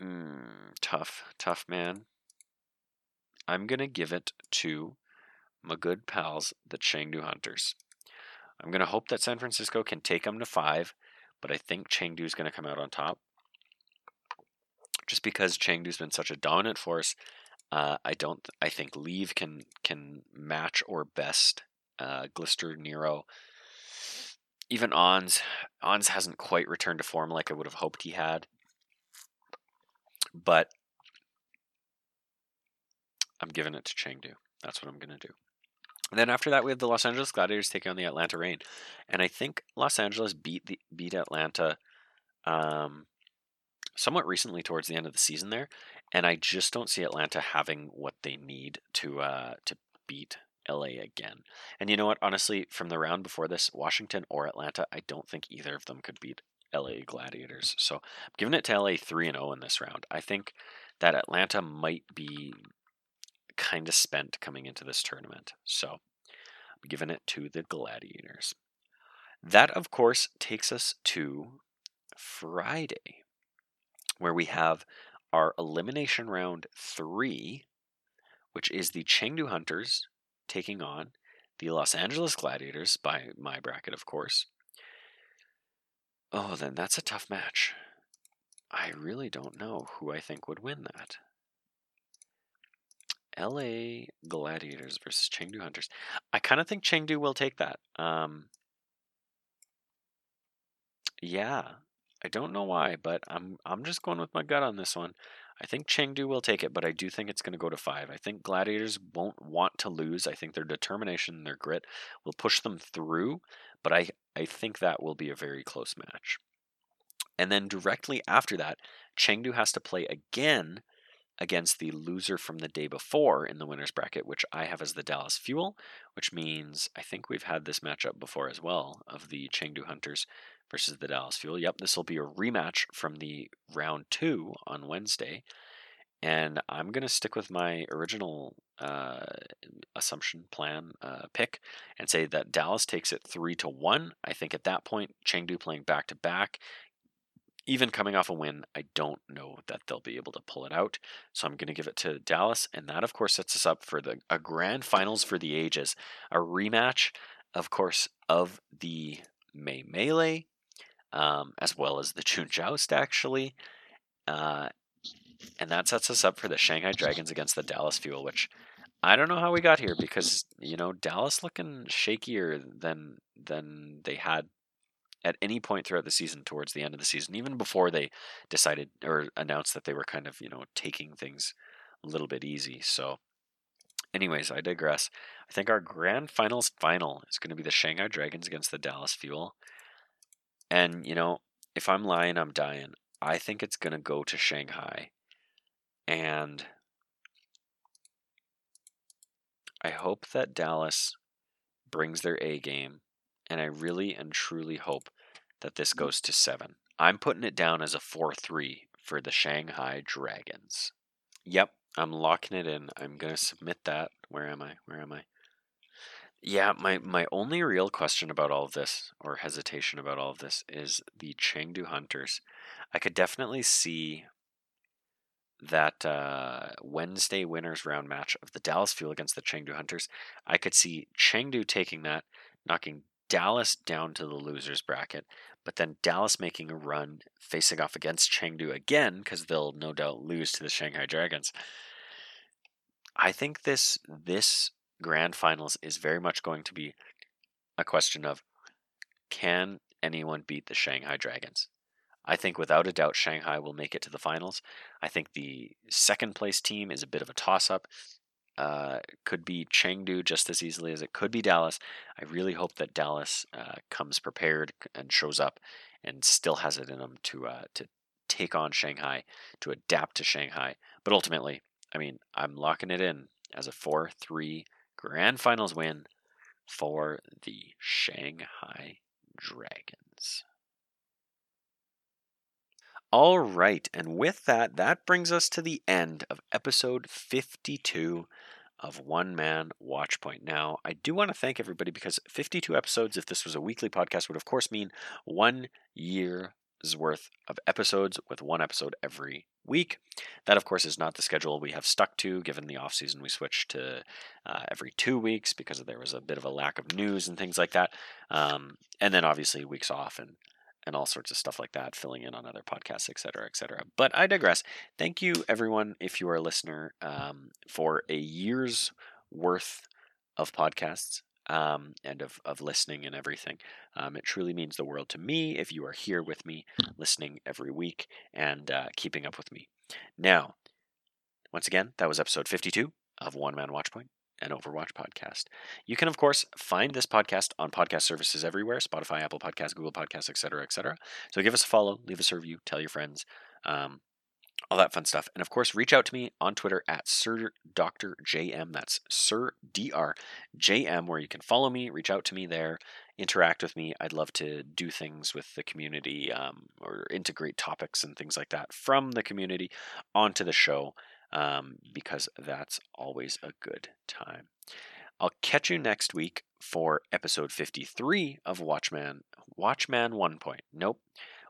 Mm, tough, tough man. I'm going to give it to my good pals, the Chengdu Hunters. I'm going to hope that San Francisco can take them to five, but I think Chengdu is going to come out on top. Just because Chengdu's been such a dominant force, uh, I don't. I think Leave can can match or best uh, Glister Nero. Even Ons, Ons hasn't quite returned to form like I would have hoped he had. But I'm giving it to Chengdu. That's what I'm going to do. And then after that, we have the Los Angeles Gladiators taking on the Atlanta Reign, and I think Los Angeles beat the beat Atlanta um, somewhat recently towards the end of the season there, and I just don't see Atlanta having what they need to uh, to beat LA again. And you know what? Honestly, from the round before this, Washington or Atlanta, I don't think either of them could beat LA Gladiators. So I'm giving it to LA 3 and 0 in this round. I think that Atlanta might be kind of spent coming into this tournament. So I'm giving it to the Gladiators. That, of course, takes us to Friday, where we have our elimination round three, which is the Chengdu Hunters taking on the Los Angeles Gladiators, by my bracket, of course. Oh, then that's a tough match. I really don't know who I think would win that. LA Gladiators versus Chengdu Hunters. I kind of think Chengdu will take that. Um, yeah, I don't know why, but I'm I'm just going with my gut on this one. I think Chengdu will take it, but I do think it's going to go to five. I think Gladiators won't want to lose. I think their determination and their grit will push them through, but I, I think that will be a very close match. And then directly after that, Chengdu has to play again against the loser from the day before in the winner's bracket, which I have as the Dallas Fuel, which means I think we've had this matchup before as well of the Chengdu Hunters versus the Dallas Fuel. Yep, this will be a rematch from the round two on Wednesday. And I'm going to stick with my original uh, assumption plan uh, pick and say that Dallas takes it three to one. I think at that point, Chengdu playing back to back, even coming off a win, I don't know that they'll be able to pull it out. So I'm going to give it to Dallas, and that of course sets us up for the a grand finals for the ages, a rematch, of course, of the May Melee um, as well as the June Joust, actually. Uh, and that sets us up for the Shanghai Dragons against the Dallas Fuel, which I don't know how we got here because you know Dallas looking shakier than than they had at any point throughout the season towards the end of the season, even before they decided or announced that they were kind of you know taking things a little bit easy. So, anyways, I digress. I think our grand finals final is going to be the Shanghai Dragons against the Dallas Fuel. And, you know, if I'm lying, I'm dying. I think it's going to go to Shanghai. And I hope that Dallas brings their A game. And I really and truly hope that this mm. goes to seven. I'm putting it down as a 4 3 for the Shanghai Dragons. Yep, I'm locking it in. I'm going to submit that. Where am I? Where am I? Yeah, my my only real question about all of this, or hesitation about all of this, is the Chengdu Hunters. I could definitely see that uh, Wednesday winners round match of the Dallas Fuel against the Chengdu Hunters. I could see Chengdu taking that, knocking Dallas down to the losers bracket, but then Dallas making a run, facing off against Chengdu again because they'll no doubt lose to the Shanghai Dragons. I think this this grand finals is very much going to be a question of can anyone beat the Shanghai Dragons? I think without a doubt Shanghai will make it to the finals. I think the second place team is a bit of a toss up. Uh, could be Chengdu just as easily as it could be Dallas. I really hope that Dallas uh, comes prepared and shows up and still has it in them to uh, to take on Shanghai, to adapt to Shanghai. But ultimately, I mean, I'm locking it in as a 4 3 grand finals win for the Shanghai Dragons. All right, and with that, that brings us to the end of episode 52 of One Man Watchpoint. Now, I do want to thank everybody because 52 episodes, if this was a weekly podcast, would of course mean one year worth of episodes with one episode every week. That, of course, is not the schedule we have stuck to, given the off season we switched to uh, every two weeks because there was a bit of a lack of news and things like that. Um, and then obviously weeks off and and all sorts of stuff like that, filling in on other podcasts, et cetera, et cetera. But I digress. Thank you, everyone, if you are a listener, um, for a year's worth of podcasts um, and of, of listening and everything. Um, it truly means the world to me if you are here with me, listening every week and uh, keeping up with me. Now, once again, that was episode 52 of One Man Watchpoint an Overwatch podcast. You can, of course, find this podcast on podcast services everywhere Spotify, Apple Podcasts, Google Podcasts, etc., etc. So give us a follow, leave us a review, tell your friends. Um, all that fun stuff. And of course, reach out to me on Twitter at Sir Dr. JM. That's Sir Dr. JM, where you can follow me, reach out to me there, interact with me. I'd love to do things with the community um, or integrate topics and things like that from the community onto the show um, because that's always a good time. I'll catch you next week for episode 53 of Watchman. Watchman One Point. Nope.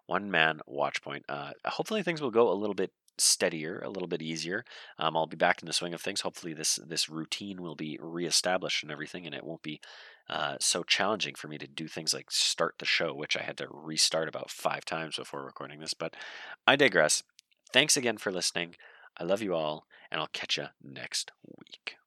One Man Watchpoint. Uh, hopefully things will go a little bit steadier, a little bit easier. Um, I'll be back in the swing of things. Hopefully, this this routine will be reestablished and everything, and it won't be uh, so challenging for me to do things like start the show, which I had to restart about five times before recording this. But I digress. Thanks again for listening. I love you all, and I'll catch you next week.